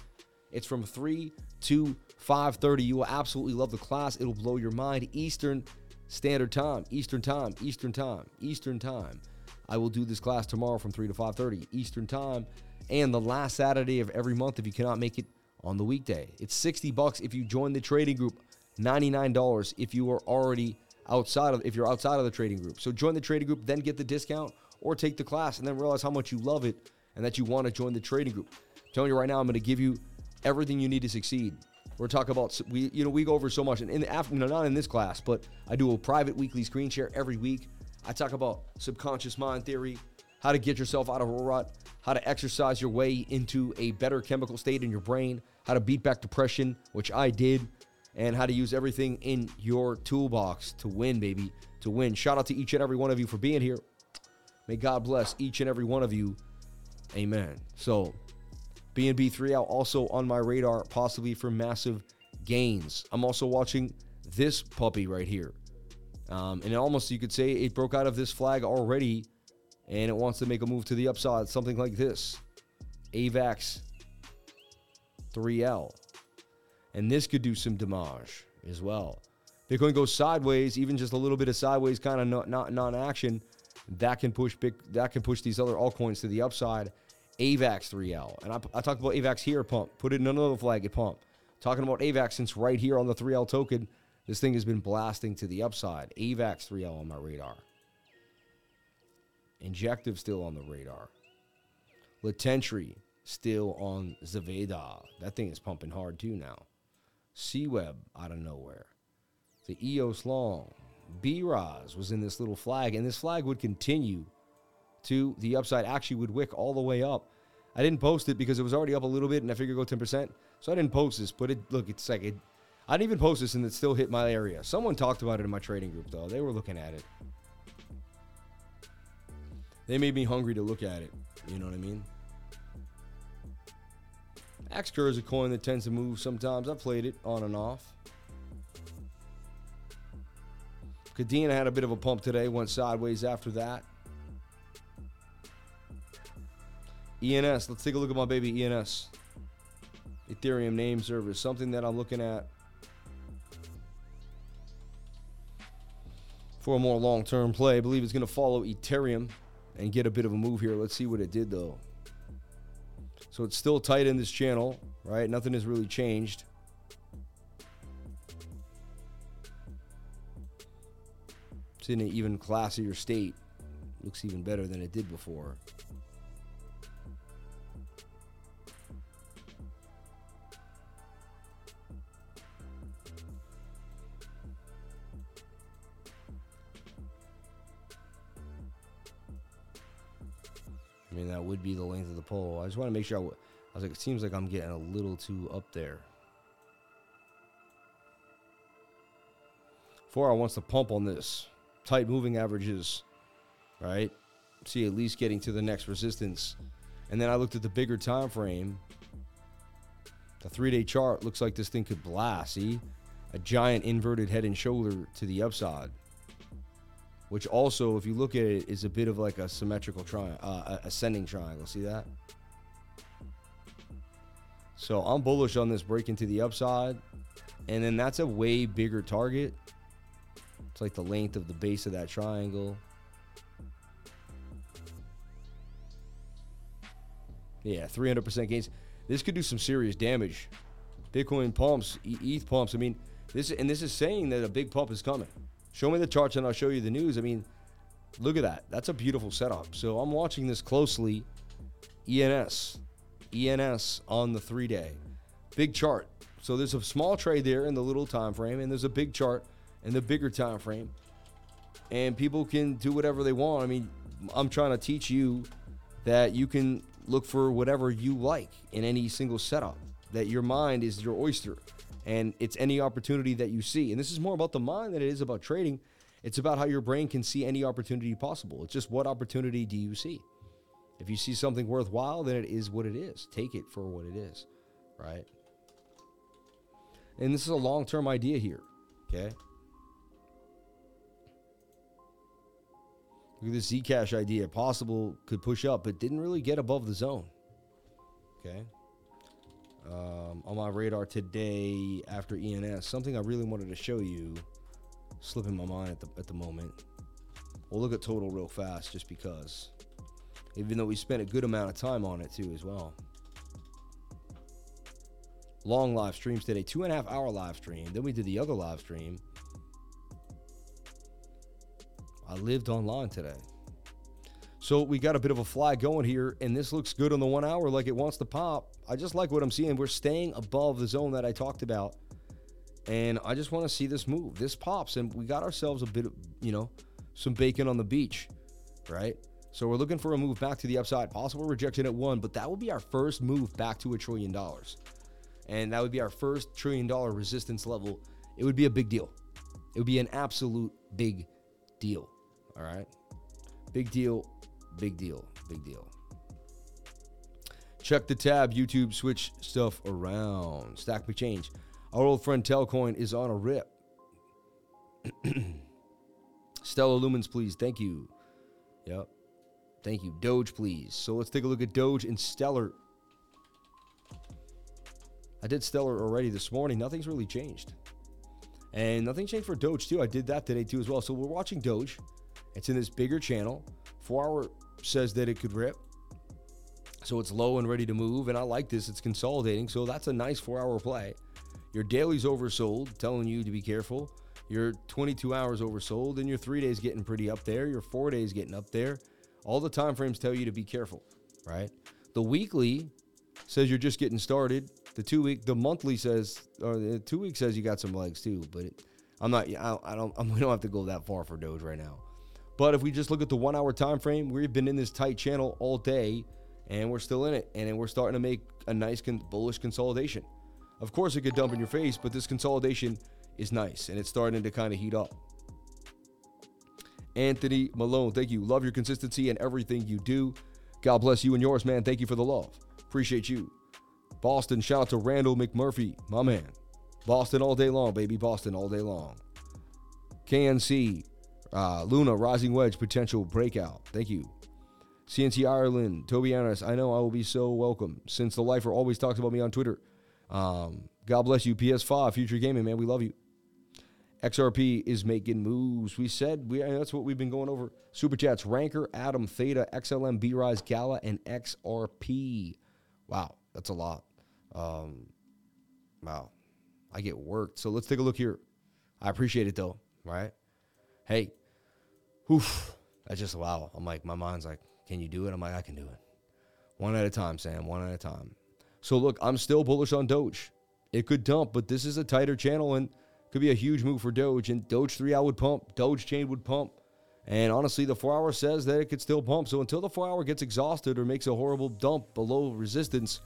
[SPEAKER 1] It's from 3 to 5:30. You will absolutely love the class. It'll blow your mind. Eastern Standard Time, Eastern Time, Eastern Time, Eastern Time. I will do this class tomorrow from 3 to 5:30 Eastern Time and the last Saturday of every month if you cannot make it on the weekday. It's 60 bucks if you join the trading group, $99 if you are already outside of if you're outside of the trading group. So join the trading group, then get the discount or take the class and then realize how much you love it and that you want to join the trading group. I'm telling you right now, I'm going to give you everything you need to succeed. We're talking about we you know we go over so much and in the after you know, not in this class, but I do a private weekly screen share every week. I talk about subconscious mind theory, how to get yourself out of a rut, how to exercise your way into a better chemical state in your brain, how to beat back depression, which I did, and how to use everything in your toolbox to win, baby, to win. Shout out to each and every one of you for being here. May God bless each and every one of you. Amen. So, BNB 3L also on my radar, possibly for massive gains. I'm also watching this puppy right here. Um, and almost you could say it broke out of this flag already and it wants to make a move to the upside, something like this AVAX 3L. And this could do some damage as well. Bitcoin goes sideways, even just a little bit of sideways kind of not, non action. That can push big, that can push these other altcoins to the upside AVAX 3L. And I, I talked about AVAX here, pump. Put it in another flag, it pump. Talking about AVAX since right here on the 3L token, this thing has been blasting to the upside. AVAX 3L on my radar. Injective still on the radar. Litentry still on Zaveda. That thing is pumping hard too now. C-Web out of nowhere. The EOS Long. B-Ros was in this little flag, and this flag would continue to the upside. Actually, would wick all the way up. I didn't post it because it was already up a little bit, and I figured go 10%. So I didn't post this, but it look, it's like it. I didn't even post this, and it still hit my area. Someone talked about it in my trading group, though. They were looking at it. They made me hungry to look at it. You know what I mean? Axcur is a coin that tends to move sometimes. I've played it on and off. Kadena had a bit of a pump today, went sideways after that. ENS, let's take a look at my baby ENS. Ethereum name service, something that I'm looking at for a more long term play. I believe it's going to follow Ethereum and get a bit of a move here. Let's see what it did though. So it's still tight in this channel, right? Nothing has really changed. It's in an even classier state. Looks even better than it did before. I mean, that would be the length of the pole. I just want to make sure I, w- I was like, it seems like I'm getting a little too up there. Hour wants to pump on this. Tight moving averages, right? See, at least getting to the next resistance. And then I looked at the bigger time frame. The three day chart looks like this thing could blast. See? A giant inverted head and shoulder to the upside which also, if you look at it, is a bit of like a symmetrical triangle, uh, ascending triangle. See that? So I'm bullish on this breaking to the upside, and then that's a way bigger target. It's like the length of the base of that triangle. Yeah, 300% gains. This could do some serious damage. Bitcoin pumps, ETH pumps. I mean, this and this is saying that a big pump is coming. Show me the charts and I'll show you the news. I mean, look at that. That's a beautiful setup. So I'm watching this closely. ENS, ENS on the three day, big chart. So there's a small trade there in the little time frame, and there's a big chart in the bigger time frame. And people can do whatever they want. I mean, I'm trying to teach you that you can look for whatever you like in any single setup. That your mind is your oyster and it's any opportunity that you see. And this is more about the mind than it is about trading. It's about how your brain can see any opportunity possible. It's just what opportunity do you see? If you see something worthwhile, then it is what it is. Take it for what it is, right? And this is a long term idea here, okay? Look at this Zcash idea. Possible could push up, but didn't really get above the zone, okay? Um, on my radar today after ENS. Something I really wanted to show you, slipping my mind at the at the moment. We'll look at total real fast, just because. Even though we spent a good amount of time on it too, as well. Long live streams today, two and a half hour live stream. Then we did the other live stream. I lived online today. So we got a bit of a fly going here, and this looks good on the one hour like it wants to pop. I just like what I'm seeing. We're staying above the zone that I talked about. And I just want to see this move. This pops, and we got ourselves a bit of, you know, some bacon on the beach, right? So we're looking for a move back to the upside. Possible rejection at one, but that would be our first move back to a trillion dollars. And that would be our first trillion dollar resistance level. It would be a big deal. It would be an absolute big deal. All right. Big deal Big deal. Big deal. Check the tab. YouTube switch stuff around. Stack me change. Our old friend Telcoin is on a rip. [clears throat] Stellar Lumens, please. Thank you. Yep. Thank you. Doge, please. So let's take a look at Doge and Stellar. I did Stellar already this morning. Nothing's really changed. And nothing changed for Doge, too. I did that today, too, as well. So we're watching Doge. It's in this bigger channel. Four hour says that it could rip. So it's low and ready to move. And I like this. It's consolidating. So that's a nice four hour play. Your daily's oversold, telling you to be careful. Your 22 hours oversold, and your three days getting pretty up there. Your four days getting up there. All the time frames tell you to be careful, right? The weekly says you're just getting started. The two week, the monthly says, or the two week says you got some legs too. But it, I'm not, I, don't, I'm, [laughs] we don't have to go that far for Doge right now. But if we just look at the one hour time frame, we've been in this tight channel all day, and we're still in it, and we're starting to make a nice con- bullish consolidation. Of course, it could dump in your face, but this consolidation is nice, and it's starting to kind of heat up. Anthony Malone, thank you. Love your consistency and everything you do. God bless you and yours, man. Thank you for the love. Appreciate you. Boston, shout out to Randall McMurphy, my man. Boston all day long, baby. Boston all day long. KNC, uh, Luna, Rising Wedge, potential breakout. Thank you. CNC Ireland, Toby Annis, I know I will be so welcome. Since the lifer always talks about me on Twitter. Um, God bless you, PS5, Future Gaming, man. We love you. XRP is making moves. We said we that's what we've been going over. Super chats: Ranker, ATOM, Theta, XLM, B Rise, Gala, and XRP. Wow, that's a lot. Um, wow, I get worked. So let's take a look here. I appreciate it though. Right? Hey, whew, that's just wow. I'm like, my mind's like, can you do it? I'm like, I can do it. One at a time, Sam. One at a time. So look, I'm still bullish on Doge. It could dump, but this is a tighter channel and could be a huge move for Doge. And Doge 3 hour would pump, Doge chain would pump. And honestly, the 4 hour says that it could still pump. So until the 4 hour gets exhausted or makes a horrible dump below resistance,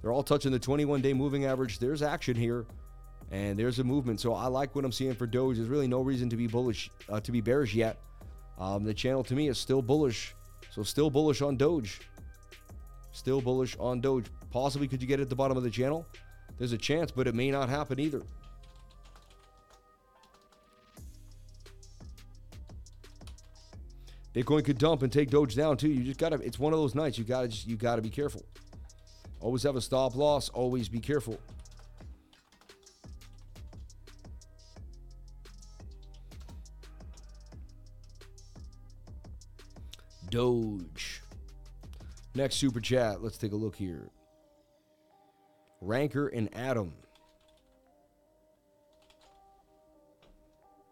[SPEAKER 1] they're all touching the 21 day moving average. There's action here and there's a movement. So I like what I'm seeing for Doge. There's really no reason to be bullish, uh, to be bearish yet. Um, the channel to me is still bullish. So still bullish on Doge. Still bullish on Doge. Possibly could you get at the bottom of the channel? There's a chance, but it may not happen either. Bitcoin could dump and take Doge down too. You just gotta. It's one of those nights. You gotta just. You gotta be careful. Always have a stop loss. Always be careful. Doge. Next super chat. Let's take a look here. Ranker and ATOM.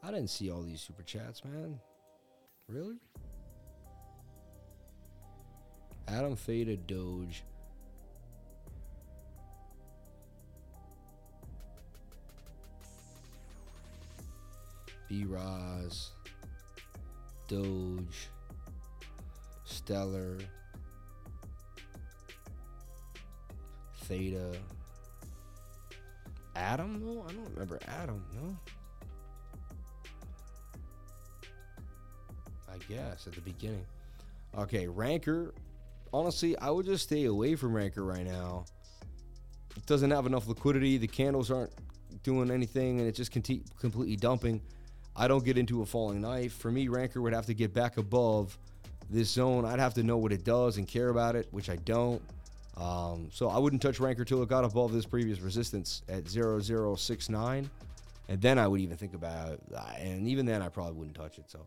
[SPEAKER 1] I didn't see all these super chats, man. Really? ATOM Theta Doge. B Roz. Doge. Stellar. Theta. ATOM? No, I don't remember ATOM, no. I guess at the beginning. Okay, Ranker. Honestly, I would just stay away from Ranker right now. It doesn't have enough liquidity. The candles aren't doing anything, and it's just conti- completely dumping. I don't get into a falling knife. For me, Ranker would have to get back above this zone. I'd have to know what it does and care about it, which I don't. Um, so I wouldn't touch Ranker till it got above this previous resistance at 0069. And then I would even think about it. And even then, I probably wouldn't touch it. So,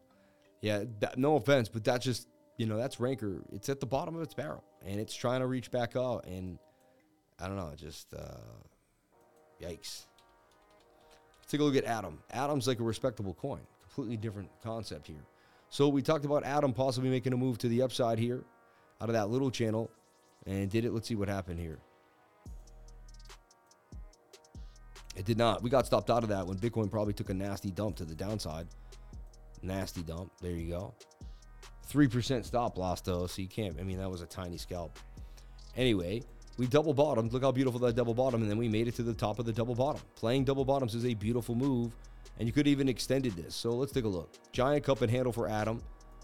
[SPEAKER 1] yeah, that, no offense, but that's just, you know, that's Ranker. It's at the bottom of its barrel and it's trying to reach back up. And I don't know, just, uh, yikes. Let's take a look at ATOM. ATOM's like a respectable coin, completely different concept here. So we talked about ATOM possibly making a move to the upside here out of that little channel and did it. Let's see what happened here. It did not. We got stopped out of that when Bitcoin probably took a nasty dump to the downside. Nasty dump. There you go. 3% stop loss, though, so you can't. I mean, that was a tiny scalp. Anyway, we double bottomed. Look how beautiful that double bottom, and then we made it to the top of the double bottom. Playing double bottoms is a beautiful move, and you could even extended this. So let's take a look. Giant cup and handle for ATOM.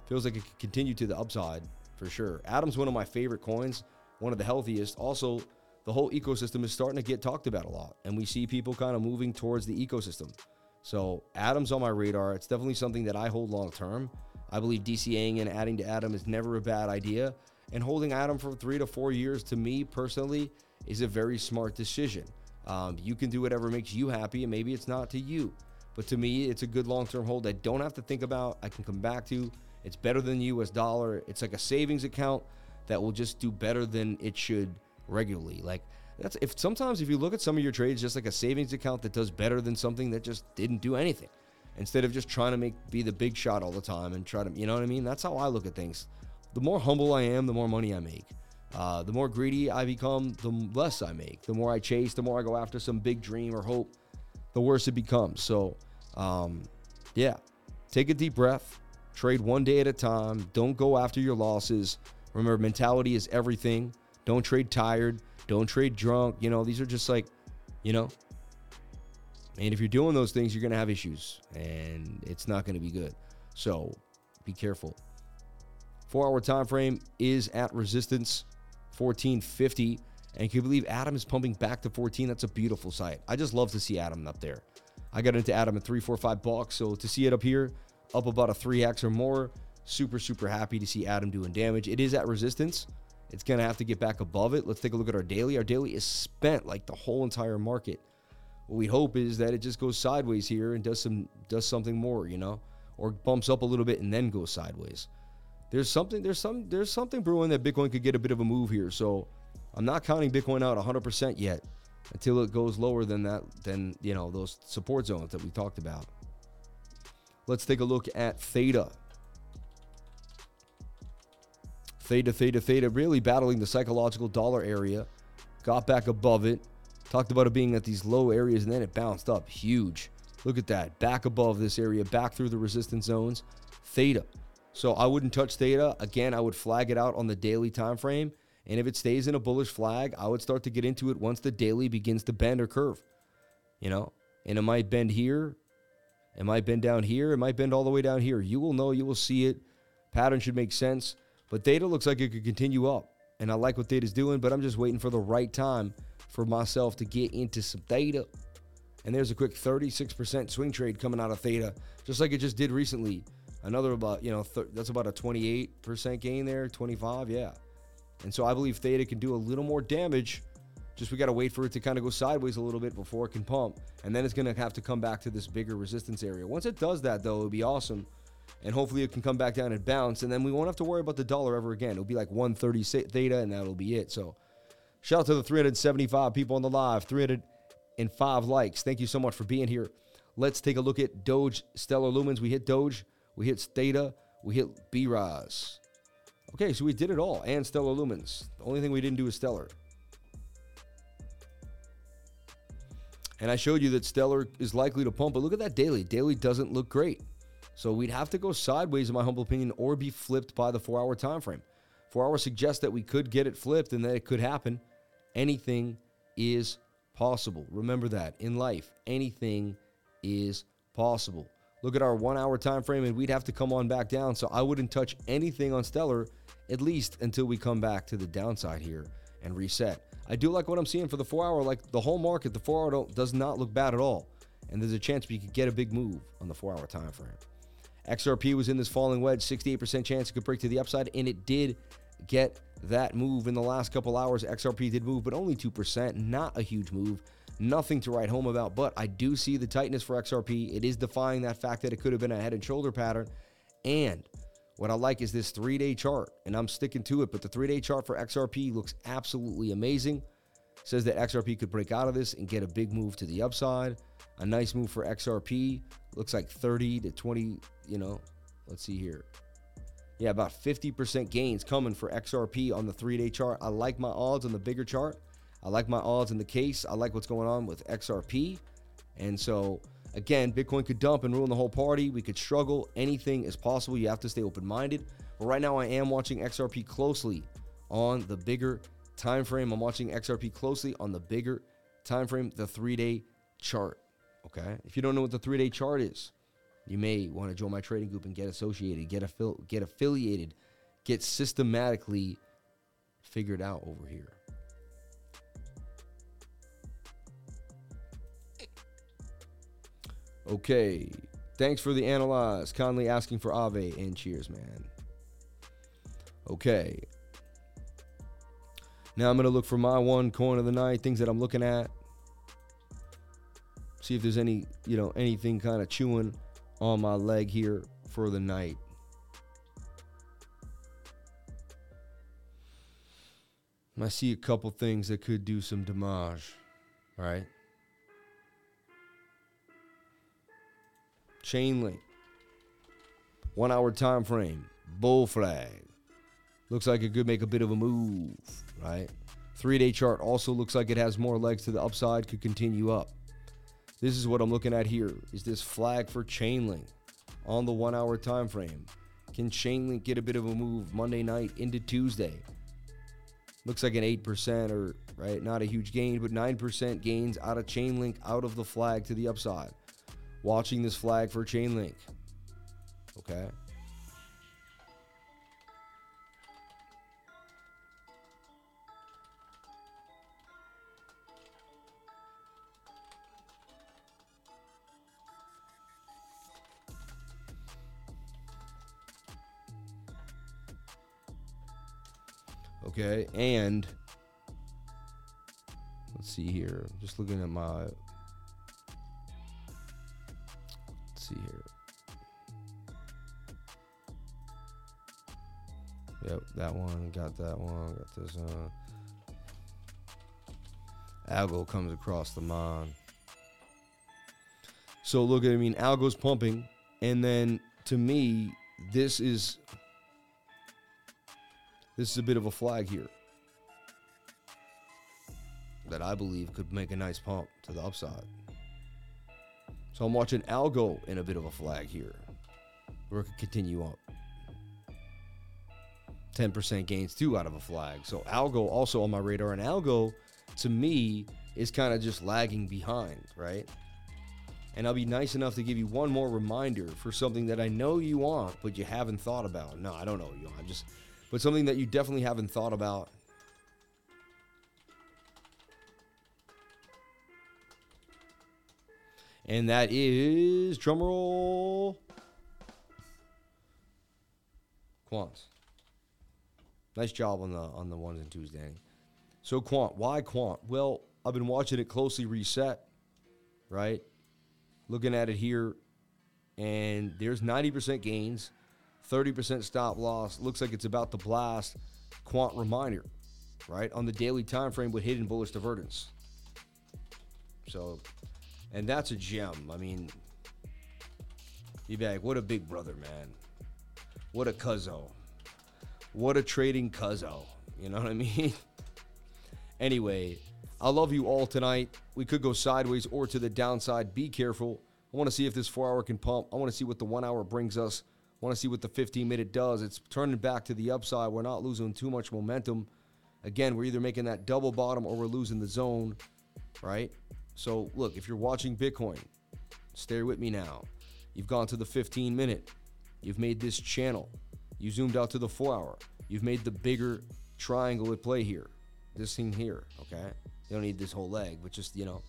[SPEAKER 1] Feels like it could continue to the upside for sure. ATOM's one of my favorite coins, one of the healthiest. Also, the whole ecosystem is starting to get talked about a lot, and we see people kind of moving towards the ecosystem. So ATOM's on my radar. It's definitely something that I hold long term. I believe DCAing and adding to ATOM is never a bad idea. And holding Adam for three to four years, to me personally, is a very smart decision. Um, you can do whatever makes you happy, and maybe it's not to you. But to me, it's a good long term hold I don't have to think about. I can come back to. It's better than the US dollar. It's like a savings account that will just do better than it should regularly. Like that's if sometimes if you look at some of your trades just like a savings account that does better than something that just didn't do anything instead of just trying to make be the big shot all the time and try to you know what I mean? That's how I look at things. The more humble I am, the more money I make. Uh, the more greedy I become, the less I make. The more I chase, the more I go after some big dream or hope, the worse it becomes. So, um, yeah, take a deep breath, trade one day at a time. Don't go after your losses. Remember, mentality is everything. Don't trade tired. Don't trade drunk. You know, these are just like, you know, and if you're doing those things, you're going to have issues and it's not going to be good. So be careful. Four hour time frame is at resistance 1450. And can you believe ATOM is pumping back to 14? That's a beautiful sight. I just love to see ATOM up there. I got into ATOM at 345 bucks. So to see it up here, up about a 3x or more, super, super happy to see ATOM doing damage. It is at resistance. It's going to have to get back above it. Let's take a look at our daily. Our daily is spent like the whole entire market. What we hope is that it just goes sideways here and does some does something more, you know, or bumps up a little bit and then goes sideways. There's something there's some there's something brewing that Bitcoin could get a bit of a move here. So I'm not counting Bitcoin out 100% yet until it goes lower than that than you know those support zones that we talked about. Let's take a look at Theta. Theta, Theta, Theta, really battling the psychological dollar area. Got back above it. Talked about it being at these low areas, and then it bounced up huge. Look at that. Back above this area, back through the resistance zones. Theta. So I wouldn't touch Theta. Again, I would flag it out on the daily time frame. And if it stays in a bullish flag, I would start to get into it once the daily begins to bend or curve. You know, and it might bend here. It might bend down here. It might bend all the way down here. You will know. You will see it. Pattern should make sense. But Theta looks like it could continue up. And I like what Theta's doing, but I'm just waiting for the right time for myself to get into some Theta. And there's a quick 36% swing trade coming out of Theta, just like it just did recently. Another about, you know, th- that's about a 28% gain there, 25, yeah. And so I believe Theta can do a little more damage. Just we got to wait for it to kind of go sideways a little bit before it can pump. And then it's going to have to come back to this bigger resistance area. Once it does that, though, it'll be awesome and hopefully it can come back down and bounce, and then we won't have to worry about the dollar ever again. It'll be like 130 theta, and that'll be it. So, shout out to the 375 people on the live, 305 likes. Thank you so much for being here. Let's take a look at Doge Stellar Lumens. We hit Doge, we hit Theta, we hit BRAS. Okay, so we did it all, and Stellar Lumens. The only thing we didn't do is Stellar. And I showed you that Stellar is likely to pump, but look at that daily. Daily doesn't look great. So we'd have to go sideways, in my humble opinion, or be flipped by the four hour time frame. Four hour suggests that we could get it flipped and that it could happen. Anything is possible. Remember that in life, anything is possible. Look at our one hour time frame, and we'd have to come on back down. So I wouldn't touch anything on Stellar, at least until we come back to the downside here and reset. I do like what I'm seeing for the four hour. Like the whole market, the four hour does not look bad at all. And there's a chance we could get a big move on the four hour time frame. XRP was in this falling wedge, 68% chance it could break to the upside, and it did get that move in the last couple hours. XRP did move, but only 2%, not a huge move. Nothing to write home about, but I do see the tightness for XRP. It is defying that fact that it could have been a head and shoulder pattern. And what I like is this three day chart, and I'm sticking to it, but the three day chart for XRP looks absolutely amazing. Says that XRP could break out of this and get a big move to the upside. A nice move for XRP. Looks like 30 to 20, you know, let's see here. Yeah, about 50% gains coming for XRP on the three day chart. I like my odds on the bigger chart. I like my odds in the case. I like what's going on with XRP. And so, again, Bitcoin could dump and ruin the whole party. We could struggle. Anything is possible. You have to stay open minded. But right now, I am watching XRP closely on the bigger time frame. I'm watching XRP closely on the bigger time frame, the three day chart. Okay. If you don't know what the three day chart is, you may want to join my trading group and get associated, get affil- get affiliated, get systematically figured out over here. Okay. Thanks for the analyze. Conley asking for Aave and cheers, man. Okay. Now I'm going to look for my one coin of the night, things that I'm looking at. See if there's any, you know, anything kind of chewing on my leg here for the night. I see a couple things that could do some damage, right? Chainlink. One hour time frame. Bull flag. Looks like it could make a bit of a move, right? Three day chart also looks like it has more legs to the upside, could continue up. This is what I'm looking at here. Is this flag for Chainlink on the one hour time frame? Can Chainlink get a bit of a move Monday night into Tuesday? Looks like an 8% or right, not a huge gain, but 9% gains out of Chainlink out of the flag to the upside. Watching this flag for Chainlink. Okay. Okay, and let's see here. Just looking at my. See here. Yep, that one. Got that one. Got this uh, one. Algo comes across the mon. So look at I mean, Algo's pumping, and then to me, this is this is a bit of a flag here that I believe could make a nice pump to the upside. So I'm watching Algo in a bit of a flag here, We're going to continue up. 10% gains too out of a flag. So Algo also on my radar, and Algo to me is kind of just lagging behind, right? And I'll be nice enough to give you one more reminder for something that I know you want, but you haven't thought about. No, I don't know you. I'm just, but something that you definitely haven't thought about. And that is drumroll. Quant. Nice job on the on the ones and twos, Danny. So quant, why quant? Well, I've been watching it closely reset, right? Looking at it here, and there's 90% gains, 30% stop loss. Looks like it's about to blast. Quant reminder, right? On the daily time frame with hidden bullish divergence. So, and that's a gem. I mean, you'd be like, what a big brother, man. What a cuzzo. What a trading cuzzo. You know what I mean? [laughs] anyway, I love you all tonight. We could go sideways or to the downside. Be careful. I want to see if this four hour can pump. I want to see what the one hour brings us. I want to see what the 15 minute does. It's turning back to the upside. We're not losing too much momentum. Again, we're either making that double bottom or we're losing the zone, right? So, look, if you're watching Bitcoin, stay with me now. You've gone to the 15 minute. You've made this channel. You zoomed out to the four hour. You've made the bigger triangle at play here. This thing here, okay? You don't need this whole leg, but just, you know,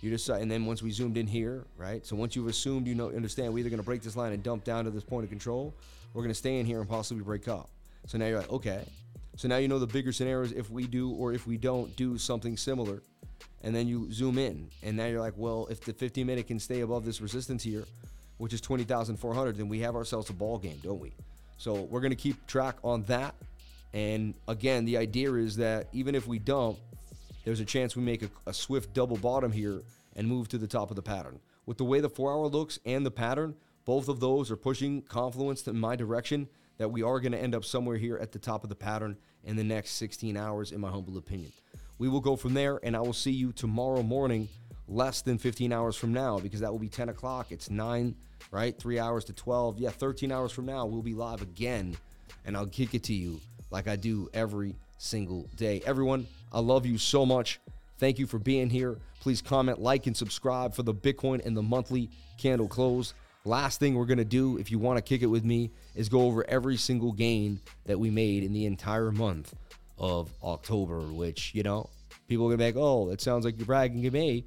[SPEAKER 1] you decide. And then once we zoomed in here, right? So once you've assumed you know, understand, we're either to break this line and dump down to this point of control, we're to stay in here and possibly break up. So now you're like, okay. So now you know the bigger scenarios if we do or if we don't do something similar. And then you zoom in. And now you're like, well, if the 15 minute can stay above this resistance here, which is 20,400, then we have ourselves a ball game, don't we? So we're going to keep track on that. And again, the idea is that even if we dump, there's a chance we make a, a, swift double bottom here and move to the top of the pattern. With the way the four hour looks and the pattern, both of those are pushing confluence in my direction that we are going to end up somewhere here at the top of the pattern in the next 16 hours, in my humble opinion. We will go from there, and I will see you tomorrow morning, less than 15 hours from now, because that will be 10 o'clock. It's 9, right? Three hours to 12. Yeah, 13 hours from now, we'll be live again, and I'll kick it to you like I do every single day. Everyone, I love you so much. Thank you for being here. Please comment, like, and subscribe for the Bitcoin and the monthly candle close. Last thing we're going to do, if you want to kick it with me, is go over every single gain that we made in the entire month of October, which, you know, people are going to be like, oh, that sounds like you're bragging at me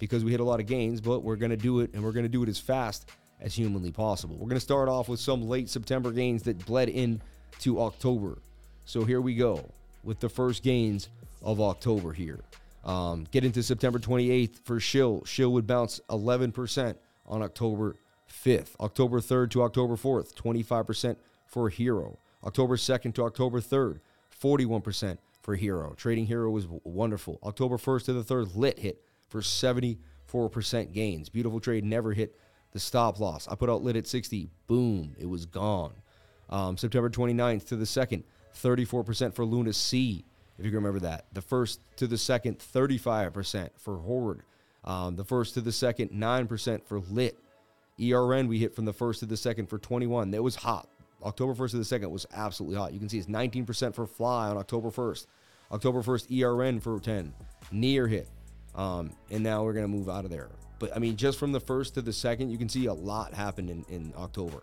[SPEAKER 1] because we hit a lot of gains, but we're going to do it and we're going to do it as fast as humanly possible. We're going to start off with some late September gains that bled in to October. So here we go with the first gains of October here. Um, get into September 28th for Shill. Shill would bounce 11% on October 5th. October 3rd to October 4th, 25% for Hero. October 2nd to October 3rd, 41% for Hero. Trading Hero was wonderful. October 1st to the 3rd, Lit hit for 74% gains. Beautiful trade never hit the stop loss. I put out Lit at 60. Boom, it was gone. Um, September 29th to the 2nd, 34% for Luna C, if you can remember that. The first to the second, 35% for Horde. Um, the first to the second, 9% for Lit. ERN we hit from the first to the second for 21. That was hot. October 1st to the second was absolutely hot. You can see it's 19% for Fly on October 1st. October 1st, ERN for 10. Near hit. Um, and now we're going to move out of there. But I mean, just from the first to the second, you can see a lot happened in, in October.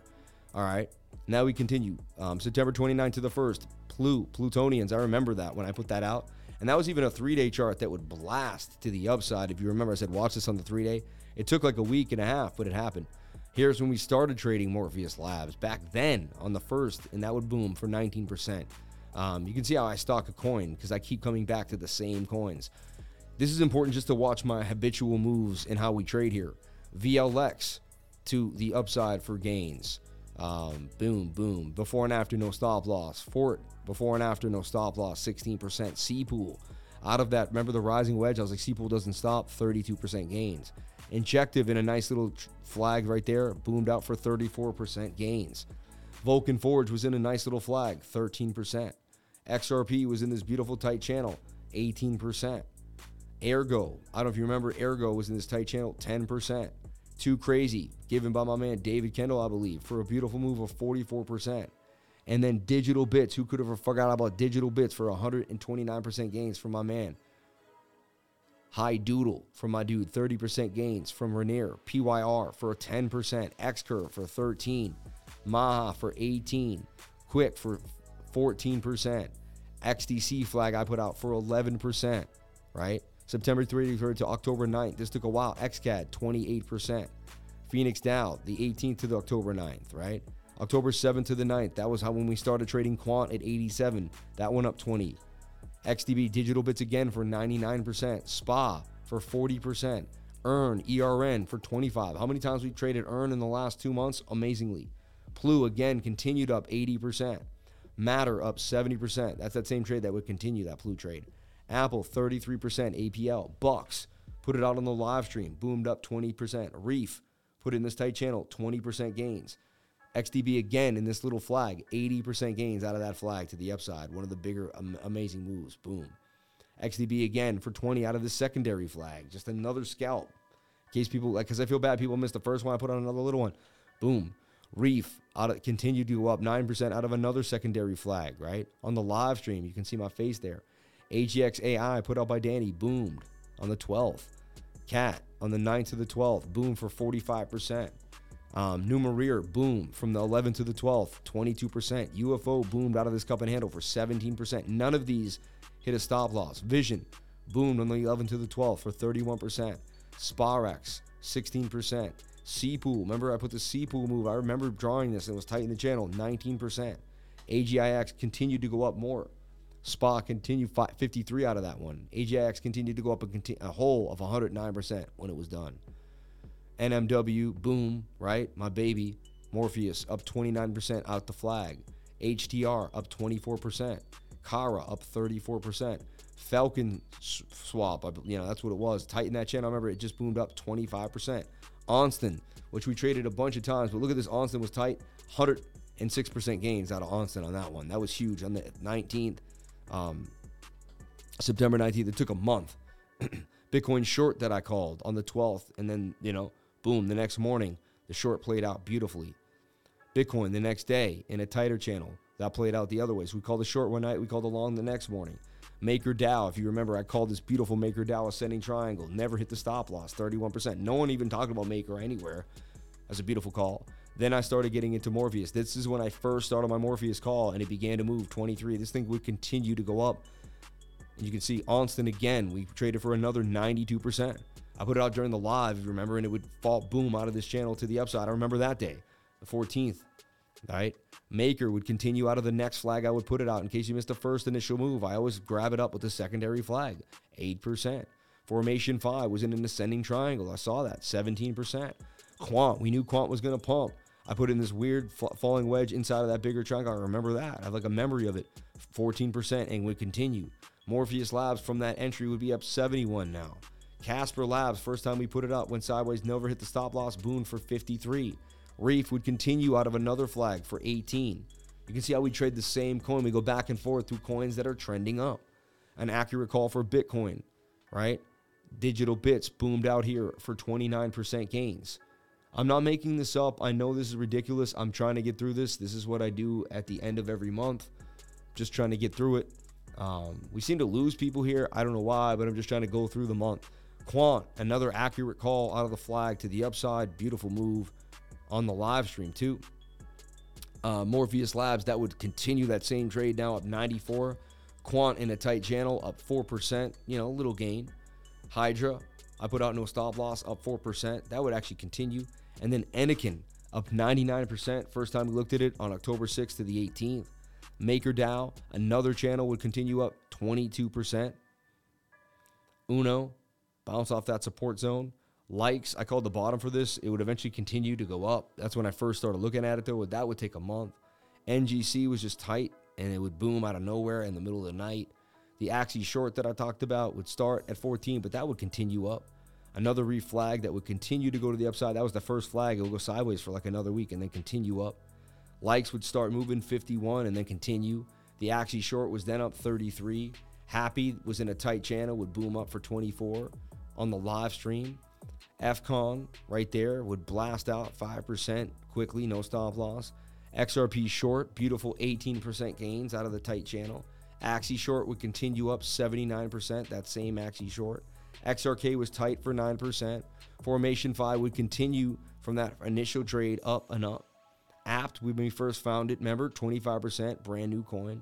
[SPEAKER 1] All right. Now we continue. Um, September 29th to the 1st, Plu, Plutonians. I remember that when I put that out. And that was even a three day chart that would blast to the upside. If you remember, I said, watch this on the three day. It took like a week and a half, but it happened. Here's when we started trading Morpheus Labs back then on the first, and that would boom for 19%. Um, you can see how I stock a coin because I keep coming back to the same coins. This is important just to watch my habitual moves and how we trade here. VLX to the upside for gains. Um, boom, boom. Before and after, no stop loss. Fort, before and after, no stop loss, 16%. C pool. Out of that, remember the rising wedge? I was like, C pool doesn't stop, 32% gains. Injective in a nice little flag right there, boomed out for 34% gains. Vulcan Forge was in a nice little flag, 13%. XRP was in this beautiful tight channel, 18%. Ergo, I don't know if you remember, Ergo was in this tight channel, 10%. Too crazy, given by my man David Kendall, I believe, for a beautiful move of 44%. And then Digital Bits, who could have forgot about Digital Bits for 129% gains from my man. High Doodle from my dude, 30% gains from Rainier. PYR for 10%. X Curve for 13. Maha for 18. Quick for 14%. XDC flag I put out for 11%, right? September 3rd to October 9th. This took a while. XCAD, 28%. PhoenixDAO, the 18th to the October 9th, right? October 7th to the 9th. That was how when we started trading quant at 87. That went up 20. XDB digital bits again for 99%. SPA for 40%. Earn ERN for 25. How many times we traded Earn in the last two months? Amazingly. Plu again continued up 80%. Matter up 70%. That's that same trade that would continue that Plu trade. Apple 33% APL. Bucks put it out on the live stream, boomed up 20%. Reef put in this tight channel, 20% gains. XDB again in this little flag, 80% gains out of that flag to the upside. One of the bigger, um, amazing moves. Boom. XDB again for 20 out of the secondary flag. Just another scalp. In case people, like, because I feel bad people missed the first one, I put on another little one. Boom. Reef out of, continued to go up 9% out of another secondary flag, right? On the live stream, you can see my face there. AGX AI put out by Danny, boomed on the 12th. Cat on the 9th to the 12th, boom for 45%. Um, Numeraire, boom from the 11th to the 12th, 22%. UFO boomed out of this cup and handle for 17%. None of these hit a stop loss. Vision boomed on the 11th to the 12th for 31%. Sparex, 16%. C pool, remember I put the C pool move. I remember drawing this and it was tight in the channel, 19%. AGIX continued to go up more. SPA continued 53 out of that one. AGIX continued to go up a, conti- a whole of 109% when it was done. NMW, boom, right? My baby. Morpheus up 29% out the flag. HTR up 24%. Kara up 34%. Falcon swap, you know, that's what it was. Tighten that channel. I remember it just boomed up 25%. Onston, which we traded a bunch of times, but look at this. Onston was tight. 106% gains out of Onston on that one. That was huge. On the 19th, um, September 19th, it took a month. [clears throat] Bitcoin short that I called on the 12th, and then, you know, boom, the next morning, the short played out beautifully. Bitcoin the next day in a tighter channel. That played out the other way. So we called the short one night, we called the long the next morning. MakerDAO, if you remember, I called this beautiful MakerDAO ascending triangle. Never hit the stop loss, 31%. No one even talked about Maker anywhere. That's a beautiful call. Then I started getting into Morpheus. This is when I first started my Morpheus call and it began to move 23. This thing would continue to go up. And you can see Onston again. We traded for another 92%. I put it out during the live, if you remember, and it would fall boom out of this channel to the upside. I remember that day, the 14th. All right. Maker would continue out of the next flag. I would put it out in case you missed the first initial move. I always grab it up with the secondary flag, 8%. Formation 5 was in an ascending triangle. I saw that, 17%. Quant, we knew Quant was going to pump. I put in this weird fa- falling wedge inside of that bigger triangle. I remember that. I have like a memory of it. 14% and would continue. Morpheus Labs from that entry would be up 71 now. Casper Labs, first time we put it up, went sideways, never hit the stop loss, boon for 53. Reef would continue out of another flag for 18. You can see how we trade the same coin. We go back and forth through coins that are trending up. An accurate call for Bitcoin, right? Digital bits boomed out here for 29% gains. I'm not making this up. I know this is ridiculous. I'm trying to get through this. This is what I do at the end of every month. Just trying to get through it. Um, we seem to lose people here. I don't know why, but I'm just trying to go through the month. Quant, another accurate call out of the flag to the upside. Beautiful move on the live stream, too. Uh, Morpheus Labs, that would continue that same trade now up 94. Quant in a tight channel up 4%, you know, a little gain. Hydra, I put out no stop loss up 4%. That would actually continue. And then Anakin up 99%. First time we looked at it on October 6th to the 18th. MakerDAO, another channel would continue up 22%. Uno, bounce off that support zone. Likes, I called the bottom for this. It would eventually continue to go up. That's when I first started looking at it, though. That would take a month. NGC was just tight and it would boom out of nowhere in the middle of the night. The Axie short that I talked about would start at 14, but that would continue up. Another reflag that would continue to go to the upside. That was the first flag. It would go sideways for like another week and then continue up. Likes would start moving 51 and then continue. The Axie short was then up 33. Happy was in a tight channel, would boom up for 24 on the live stream. FCON right there would blast out 5% quickly, no stop loss. XRP short, beautiful 18% gains out of the tight channel. Axie short would continue up 79%, that same Axie short. XRK was tight for 9%. Formation 5 would continue from that initial trade up and up. Apt, when we first found it, remember, 25%, brand new coin.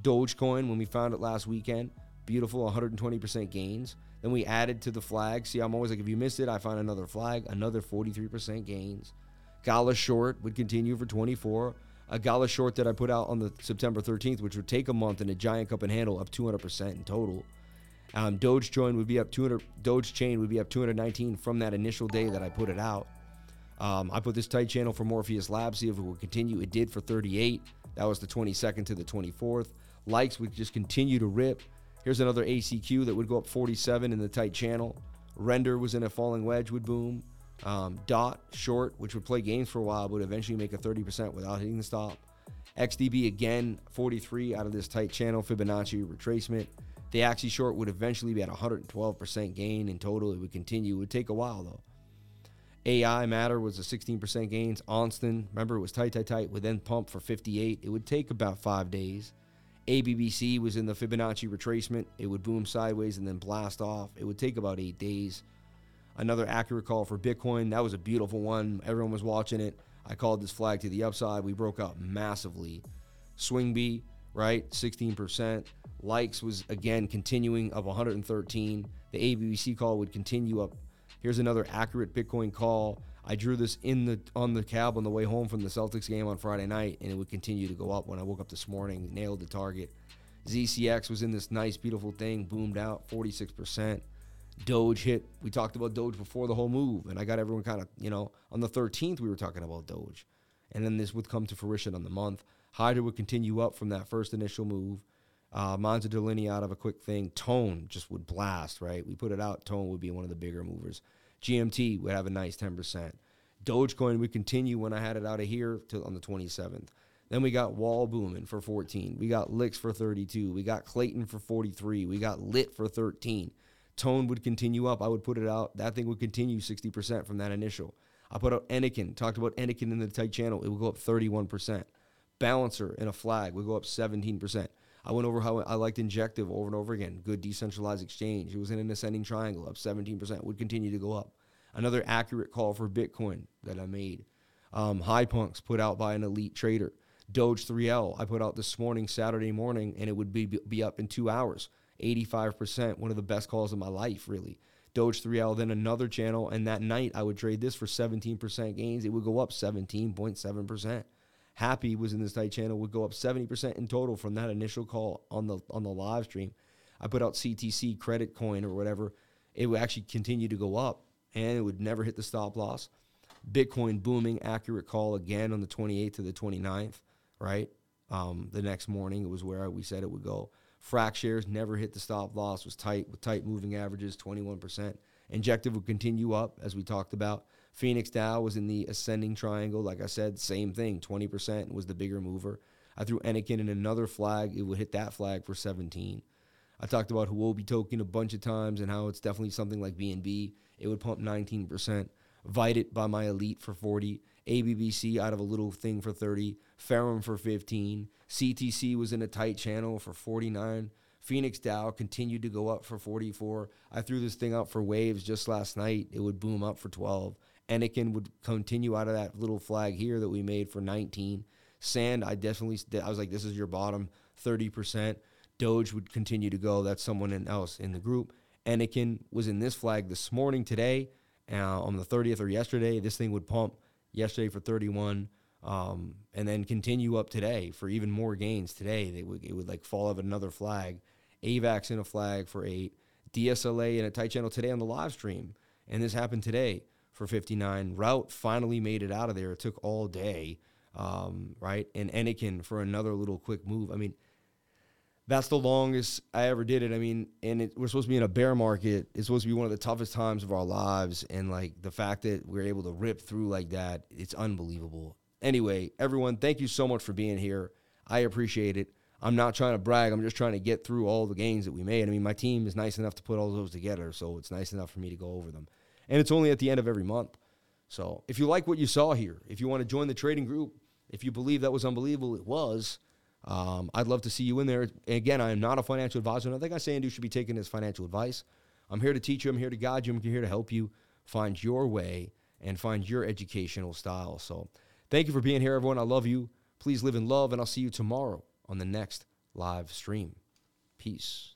[SPEAKER 1] Dogecoin, when we found it last weekend, beautiful 120% gains. Then we added to the flag. See, I'm always like, if you missed it, I find another flag, another 43% gains. Gala short would continue for 24. A Gala short that I put out on the September 13th, which would take a month, and a giant cup and handle up 200% in total. Um, Dogecoin would be up 200. Doge chain would be up 219 from that initial day that I put it out. Um, I put this tight channel for Morpheus Labs, see if it will continue. It did for 38. That was the 22nd to the 24th. Likes would just continue to rip. Here's another ACQ that would go up 47 in the tight channel. Render was in a falling wedge, would boom. Um, dot short, which would play games for a while, but would eventually make a 30% without hitting the stop. XDB again, 43 out of this tight channel Fibonacci retracement. The Axie short would eventually be at 112% gain in total. It would continue. It would take a while though. AI Matter was a 16% gains. Onston, remember it was tight, tight, tight, would then pump for 58. It would take about five days. ABBC was in the Fibonacci retracement. It would boom sideways and then blast off. It would take about eight days. Another accurate call for Bitcoin. That was a beautiful one. Everyone was watching it. I called this flag to the upside. We broke out massively. Swing B, right? 16%. Likes was again continuing up 113. The ABBC call would continue up Here's another accurate Bitcoin call. I drew this in the on the cab on the way home from the Celtics game on Friday night, and it would continue to go up when I woke up this morning. Nailed the target. ZCX was in this nice, beautiful thing, boomed out 46%. Doge hit. We talked about Doge before the whole move, and I got everyone kind of, you know, on the 13th, we were talking about Doge. And then this would come to fruition on the month. Hydra would continue up from that first initial move. Uh, Monza Delinea out of a quick thing. Tone just would blast, right? We put it out. Tone would be one of the bigger movers. GMT would have a nice 10%. Dogecoin would continue when I had it out of here till on the 27th. Then we got Wall booming for 14. We got Licks for 32. We got Klaytn for 43. We got Lit for 13. Tone would continue up. I would put it out. That thing would continue 60% from that initial. I put out Anakin. Talked about Anakin in the tight channel. It would go up 31%. Balancer in a flag would go up 17%. I went over how I liked Injective over and over again. Good decentralized exchange. It was in an ascending triangle, up 17%. Would continue to go up. Another accurate call for Bitcoin that I made. Um, High Punks put out by an elite trader. Doge 3L I put out this morning, Saturday morning, and it would be be up in two hours. 85%, one of the best calls of my life, really. Doge 3L, then another channel, and that night I would trade this for 17% gains. It would go up 17.7%. Happy was in this tight channel would go up 70% in total from that initial call on the on the live stream. I put out CTC credit coin or whatever. It would actually continue to go up and it would never hit the stop loss. Bitcoin booming, accurate call again on the 28th to the 29th, right? Um, the next morning, it was where we said it would go. Frax Shares never hit the stop loss, was tight with tight moving averages, 21%. Injective would continue up, as we talked about. PhoenixDAO was in the ascending triangle. Like I said, same thing, 20% was the bigger mover. I threw Enikin in another flag. It would hit that flag for 17. I talked about Huobi token a bunch of times and how it's definitely something like BNB. It would pump 19%. Vited by my elite for 40. ABBC out of a little thing for 30. Ferrum for 15. CTC was in a tight channel for 49. PhoenixDAO continued to go up for 44. I threw this thing out for waves just last night. It would boom up for 12. Anakin would continue out of that little flag here that we made for 19. Sand, I definitely, I was like, this is your bottom 30%. Doge would continue to go. That's someone else in the group. Anakin was in this flag this morning today uh, on the 30th or yesterday. This thing would pump yesterday for 31 um, and then continue up today for even more gains today. They would, it would like fall of another flag. AVAX in a flag for eight. DSLA in a tight channel today on the live stream. And this happened today for 59. Route finally made it out of there. It took all day, um, right? And Anakin for another little quick move. I mean, that's the longest I ever did it. I mean, and it, we're supposed to be in a bear market. It's supposed to be one of the toughest times of our lives. And like the fact that we're able to rip through like that, it's unbelievable. Anyway, everyone, thank you so much for being here. I appreciate it. I'm not trying to brag. I'm just trying to get through all the gains that we made. I mean, my team is nice enough to put all those together, so it's nice enough for me to go over them. And it's only at the end of every month. So if you like what you saw here, if you want to join the trading group, if you believe that was unbelievable, it was um, I'd love to see you in there. again, I am not a financial advisor. Nothing I say and do should be taken as financial advice. I'm here to teach you. I'm here to guide you. I'm here to help you find your way and find your educational style. So thank you for being here, everyone. I love you. Please live in love, and I'll see you tomorrow on the next live stream. Peace.